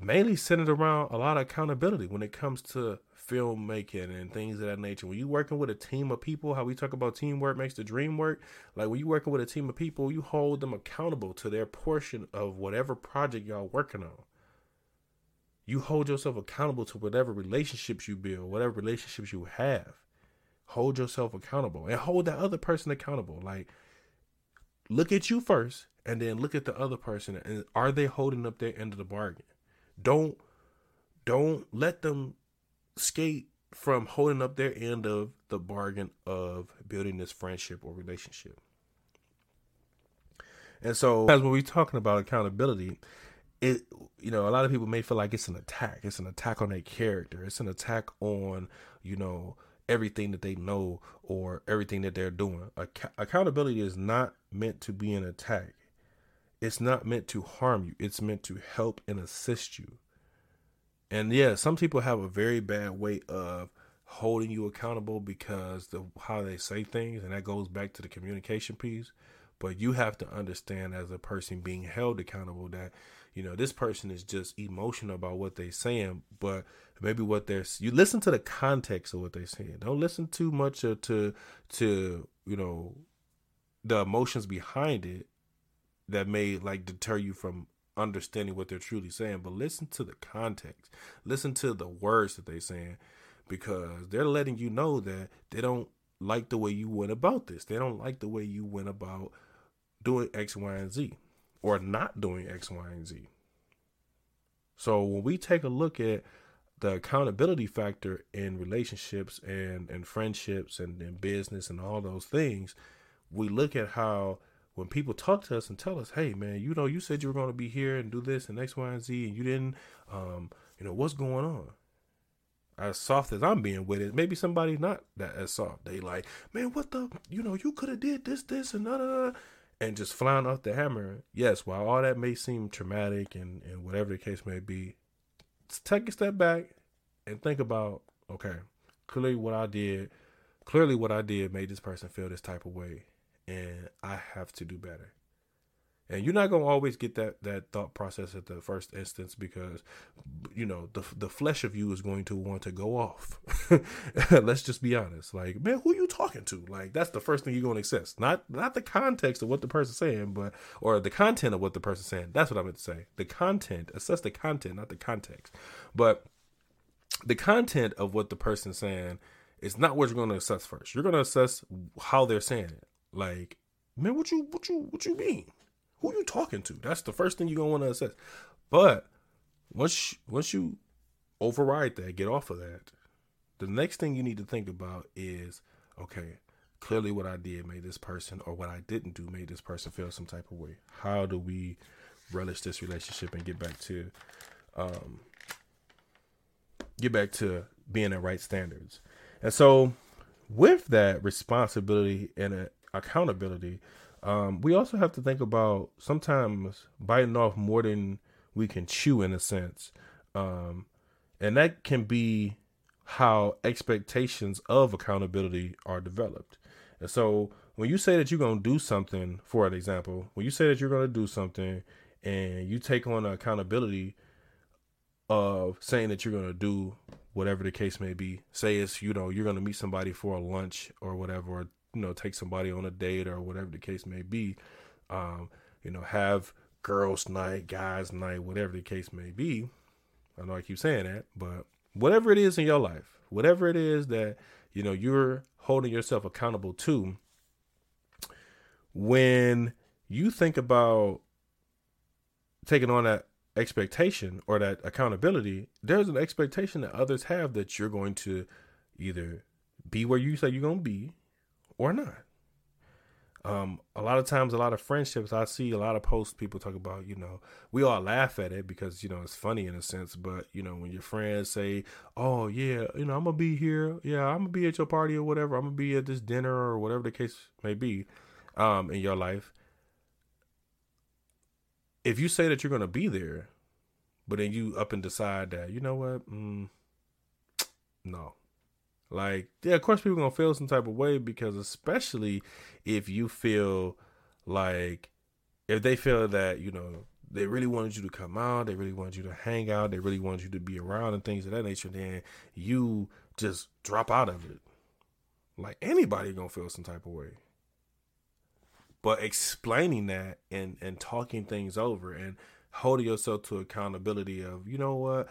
Speaker 1: mainly centered around a lot of accountability when it comes to filmmaking and things of that nature. When you working with a team of people, how we talk about teamwork makes the dream work. Like when you working with a team of people, you hold them accountable to their portion of whatever project y'all working on. You hold yourself accountable to whatever relationships you build, whatever relationships you have. Hold yourself accountable and hold that other person accountable. Like look at you first and then look at the other person and are they holding up their end of the bargain? Don't don't let them skate from holding up their end of the bargain of building this friendship or relationship. And so, as when we're talking about accountability, it you know a lot of people may feel like it's an attack. It's an attack on their character. It's an attack on you know everything that they know or everything that they're doing. Ac- accountability is not meant to be an attack. It's not meant to harm you, it's meant to help and assist you. And yeah, some people have a very bad way of holding you accountable because of how they say things, and that goes back to the communication piece. But you have to understand as a person being held accountable that, you know, this person is just emotional about what they're saying, but maybe what they're you listen to the context of what they're saying. Don't listen too much to to you know the emotions behind it that may like deter you from understanding what they're truly saying, but listen to the context. Listen to the words that they're saying because they're letting you know that they don't like the way you went about this. They don't like the way you went about doing X, Y, and Z or not doing X, Y, and Z. So when we take a look at the accountability factor in relationships and, and friendships and in business and all those things, we look at how when people talk to us and tell us, "Hey, man, you know, you said you were going to be here and do this and X, Y, and Z, and you didn't, um, you know, what's going on?" As soft as I'm being with it, maybe somebody's not that as soft. They like, man, what the, you know, you could have did this, this, and da da da, and just flying off the hammer. Yes, while all that may seem traumatic and and whatever the case may be, take a step back and think about, okay, clearly what I did, clearly what I did made this person feel this type of way and I have to do better. And you're not gonna always get that that thought process at the first instance because you know the the flesh of you is going to want to go off. Let's just be honest. Like, man, who you talking to? Like, that's the first thing you're gonna assess. Not not the context of what the person's saying, but or the content of what the person's saying. That's what I meant to say. The content. Assess the content, not the context. But the content of what the person's saying is not what you're gonna assess first. You're gonna assess how they're saying it. Like, man, what you what you what you mean? Who you talking to? That's the first thing you're gonna want to assess. But once once you override that, get off of that, the next thing you need to think about is, okay, clearly what I did made this person or what I didn't do made this person feel some type of way. How do we relish this relationship and get back to um get back to being at right standards? And so with that responsibility and accountability, um, we also have to think about sometimes biting off more than we can chew in a sense. Um, and that can be how expectations of accountability are developed. And so when you say that you're going to do something, for an example, when you say that you're going to do something and you take on the accountability of saying that you're going to do whatever the case may be, say it's, you know, you're going to meet somebody for a lunch or whatever, or you know take somebody on a date or whatever the case may be um, you know have girls night guys night whatever the case may be. I know i keep saying that but whatever it is in your life whatever it is that you know you're holding yourself accountable to when you think about taking on that expectation or that accountability, there's an expectation that others have that you're going to either be where you say you're going to be or not. Um, a lot of times, a lot of friendships, I see a lot of posts people talk about, you know, we all laugh at it because, you know, it's funny in a sense. But, you know, when your friends say, oh, yeah, you know, I'm going to be here. Yeah, I'm going to be at your party or whatever. I'm going to be at this dinner or whatever the case may be um, in your life. If you say that you're going to be there, but then you up and decide that, you know what? Mm, no, like, yeah, of course people gonna feel some type of way because especially if you feel like if they feel that, you know, they really wanted you to come out, they really wanted you to hang out, they really wanted you to be around and things of that nature, then you just drop out of it. Like anybody gonna feel some type of way. But explaining that and and talking things over and holding yourself to accountability of, you know what,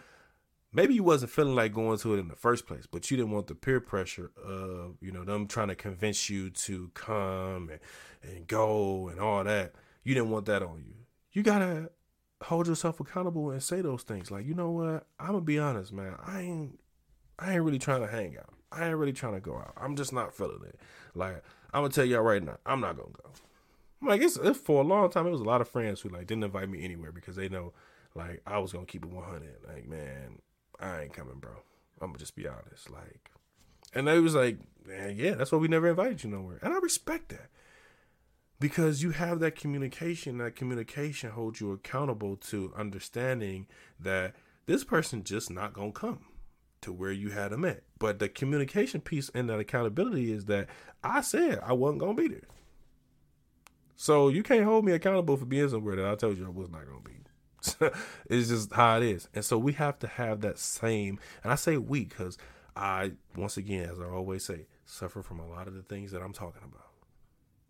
Speaker 1: maybe you wasn't feeling like going to it in the first place, but you didn't want the peer pressure of, you know, them trying to convince you to come and, and go and all that. You didn't want that on you. You gotta hold yourself accountable and say those things. Like, you know what? I'm gonna be honest, man. I ain't I ain't really trying to hang out. I ain't really trying to go out. I'm just not feeling it. Like, I'm gonna tell y'all right now, I'm not gonna go. I'm like, it's, it's for a long time. It was a lot of friends who like didn't invite me anywhere because they know like I was gonna keep it 100. Like, man, I ain't coming, bro. I'm gonna just be honest. Like, and they was like, yeah, that's why we never invited you nowhere. And I respect that because you have that communication. That communication holds you accountable to understanding that this person just not gonna come to where you had them at. But the communication piece and that accountability is that I said I wasn't gonna be there. So you can't hold me accountable for being somewhere that I told you I was not gonna be. it's just how it is. And so we have to have that same, and I say we because I, once again, as I always say, suffer from a lot of the things that I'm talking about.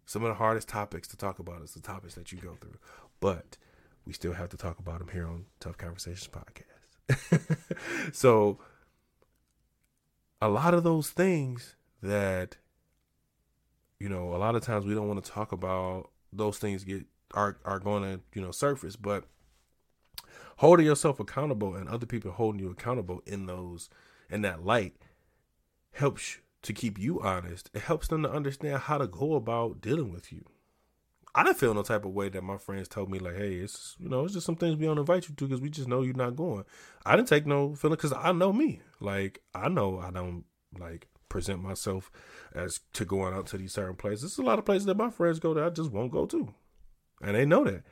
Speaker 1: Some of the hardest topics to talk about is the topics that you go through, but we still have to talk about them here on Tough Conversations podcast. so, a lot of those things that, you know, a lot of times we don't want to talk about, those things get are are going to you know surface, but holding yourself accountable and other people holding you accountable in those in that light helps to keep you honest. It helps them to understand how to go about dealing with you. I didn't feel no type of way that my friends told me like, hey, it's you know, it's just some things we don't invite you to because we just know you're not going. I didn't take no feeling because I know me. Like I know I don't like present myself as to going out to these certain places. There's a lot of places that my friends go that I just won't go to, and they know that.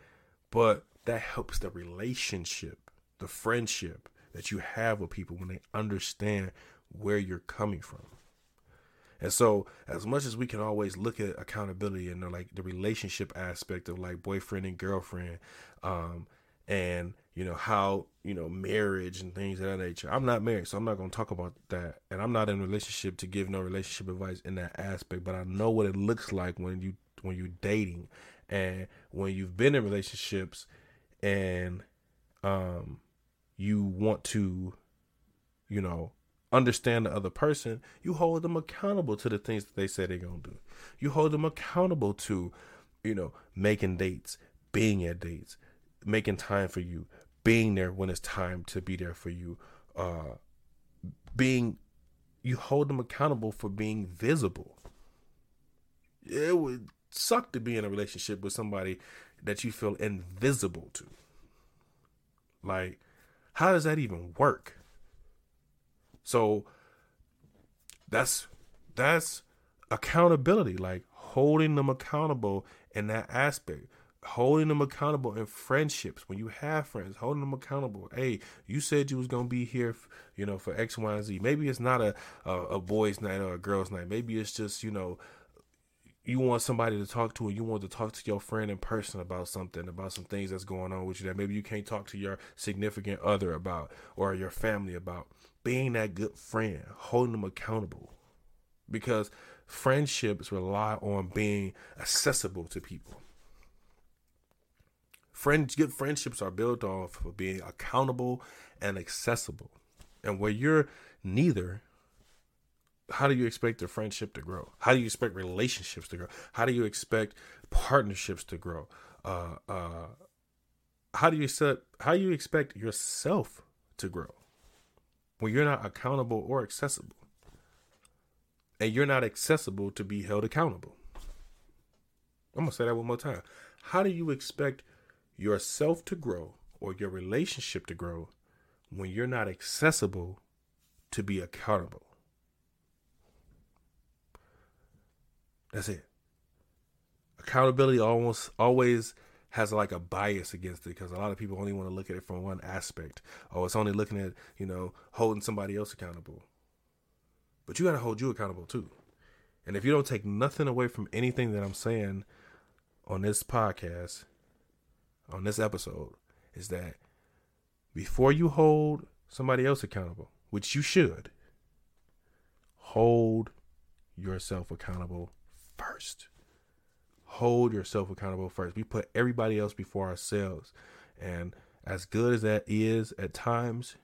Speaker 1: But that helps the relationship, the friendship that you have with people when they understand where you're coming from. And so, as much as we can always look at accountability and like the relationship aspect of like boyfriend and girlfriend, um, and you know how you know marriage and things of that nature. I'm not married, so I'm not going to talk about that, and I'm not in a relationship to give no relationship advice in that aspect. But I know what it looks like when you when you're dating, and when you've been in relationships and um you want to you know understand the other person you hold them accountable to the things that they say they're gonna do. You hold them accountable to you know making dates being at dates making time for you being there when it's time to be there for you uh being you hold them accountable for being visible. It would suck to be in a relationship with somebody that you feel invisible to. Like, how does that even work? So that's that's accountability, like holding them accountable in that aspect. Holding them accountable in friendships when you have friends, holding them accountable. Hey, you said you was gonna be here, you know, for X, Y, and Z. Maybe it's not a, a a boys' night or a girls' night. Maybe it's just you know you want somebody to talk to and you want to talk to your friend in person about something about some things that's going on with you that maybe you can't talk to your significant other about or your family about being that good friend holding them accountable. Because friendships rely on being accessible to people. Friends good friendships are built off of being accountable and accessible. And where you're neither how do you expect a friendship to grow? How do you expect relationships to grow? How do you expect partnerships to grow? Uh, uh, how do you set? How do you expect yourself to grow when you're not accountable or accessible, and you're not accessible to be held accountable? I'm gonna say that one more time. How do you expect yourself to grow or your relationship to grow when you're not accessible to be accountable? That's it. Accountability almost always has like a bias against it because a lot of people only want to look at it from one aspect. Oh, it's only looking at, you know, holding somebody else accountable. But you got to hold you accountable too. And if you don't take nothing away from anything that I'm saying on this podcast, on this episode, is that before you hold somebody else accountable, which you should, hold yourself accountable first. Hold yourself accountable first. We put everybody else before ourselves. And as good as that is at times,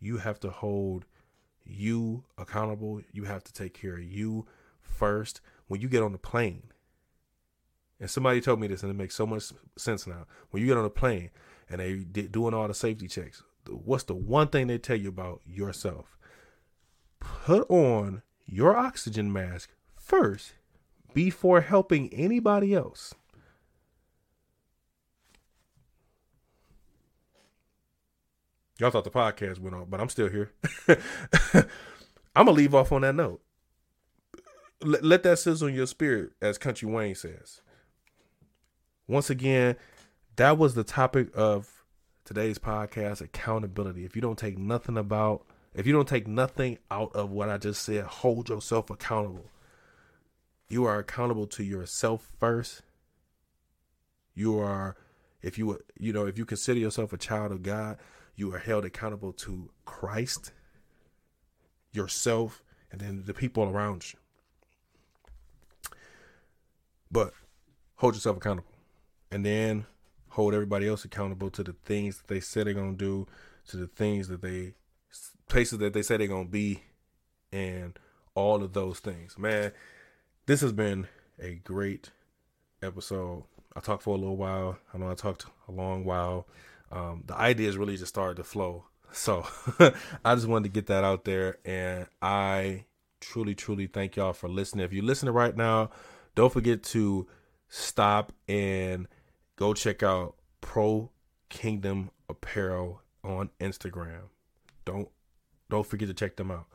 Speaker 1: you have to hold you accountable. You have to take care of you first when you get on the plane. And somebody told me this, and it makes so much sense now. When you get on a plane and they doing all the safety checks, what's the one thing they tell you about yourself? Put on your oxygen mask first before helping anybody else. Y'all thought the podcast went off, but I'm still here. I'm gonna leave off on that note. Let, let that sizzle in your spirit, as Country Wayne says. Once again, that was the topic of today's podcast accountability. If you don't take nothing about, if you don't take nothing out of what I just said, hold yourself accountable. You are accountable to yourself first. You are, if you you know, if you consider yourself a child of God, you are held accountable to Christ, yourself, and then the people around you. But hold yourself accountable, and then hold everybody else accountable to the things that they said they're gonna do, to the things that they places that they say they're gonna be, and all of those things. Man, this has been a great episode. I talked for a little while. I know I talked a long while. Um, the ideas really just started to flow. So I just wanted to get that out there. And I truly, truly thank y'all for listening. If you're listening right now, don't forget to stop and go check out Pro Kingdom Apparel on Instagram. Don't don't forget to check them out.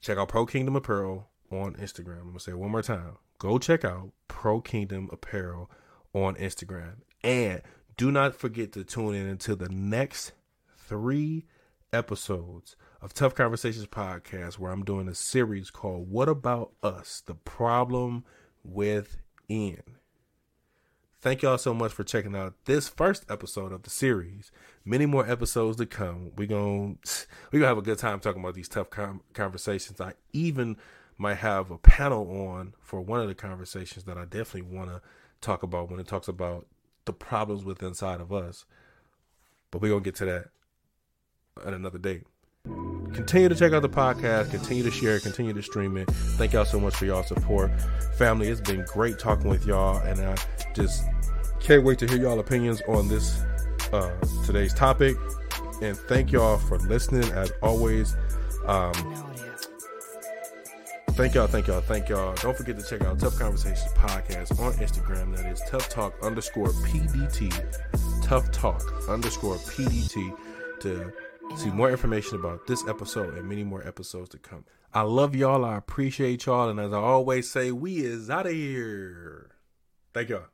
Speaker 1: Check out Pro Kingdom Apparel on Instagram. I'm gonna say it one more time. Go check out Pro Kingdom Apparel on Instagram. And do not forget to tune in until the next three episodes of Tough Conversations podcast, where I'm doing a series called What About Us? The Problem Within. Thank y'all so much for checking out this first episode of the series. Many more episodes to come. We're going we gonna have a good time talking about these tough com- conversations. I even might have a panel on for one of the conversations that I definitely want to talk about when it talks about the problems with inside of us. But we're going to get to that at another date. Continue to check out the podcast, continue to share, continue to stream it. Thank y'all so much for y'all support. Family, it's been great talking with y'all, and I just can't wait to hear y'all opinions on this uh, today's topic. And thank y'all for listening as always. Um, Thank y'all, thank y'all, thank y'all. Don't forget to check out Tough Conversations Podcast on Instagram. That is Tough Talk underscore PDT. Tough Talk underscore PDT to see more information about this episode and many more episodes to come. I love y'all. I appreciate y'all. And as I always say, we is out of here. Thank y'all.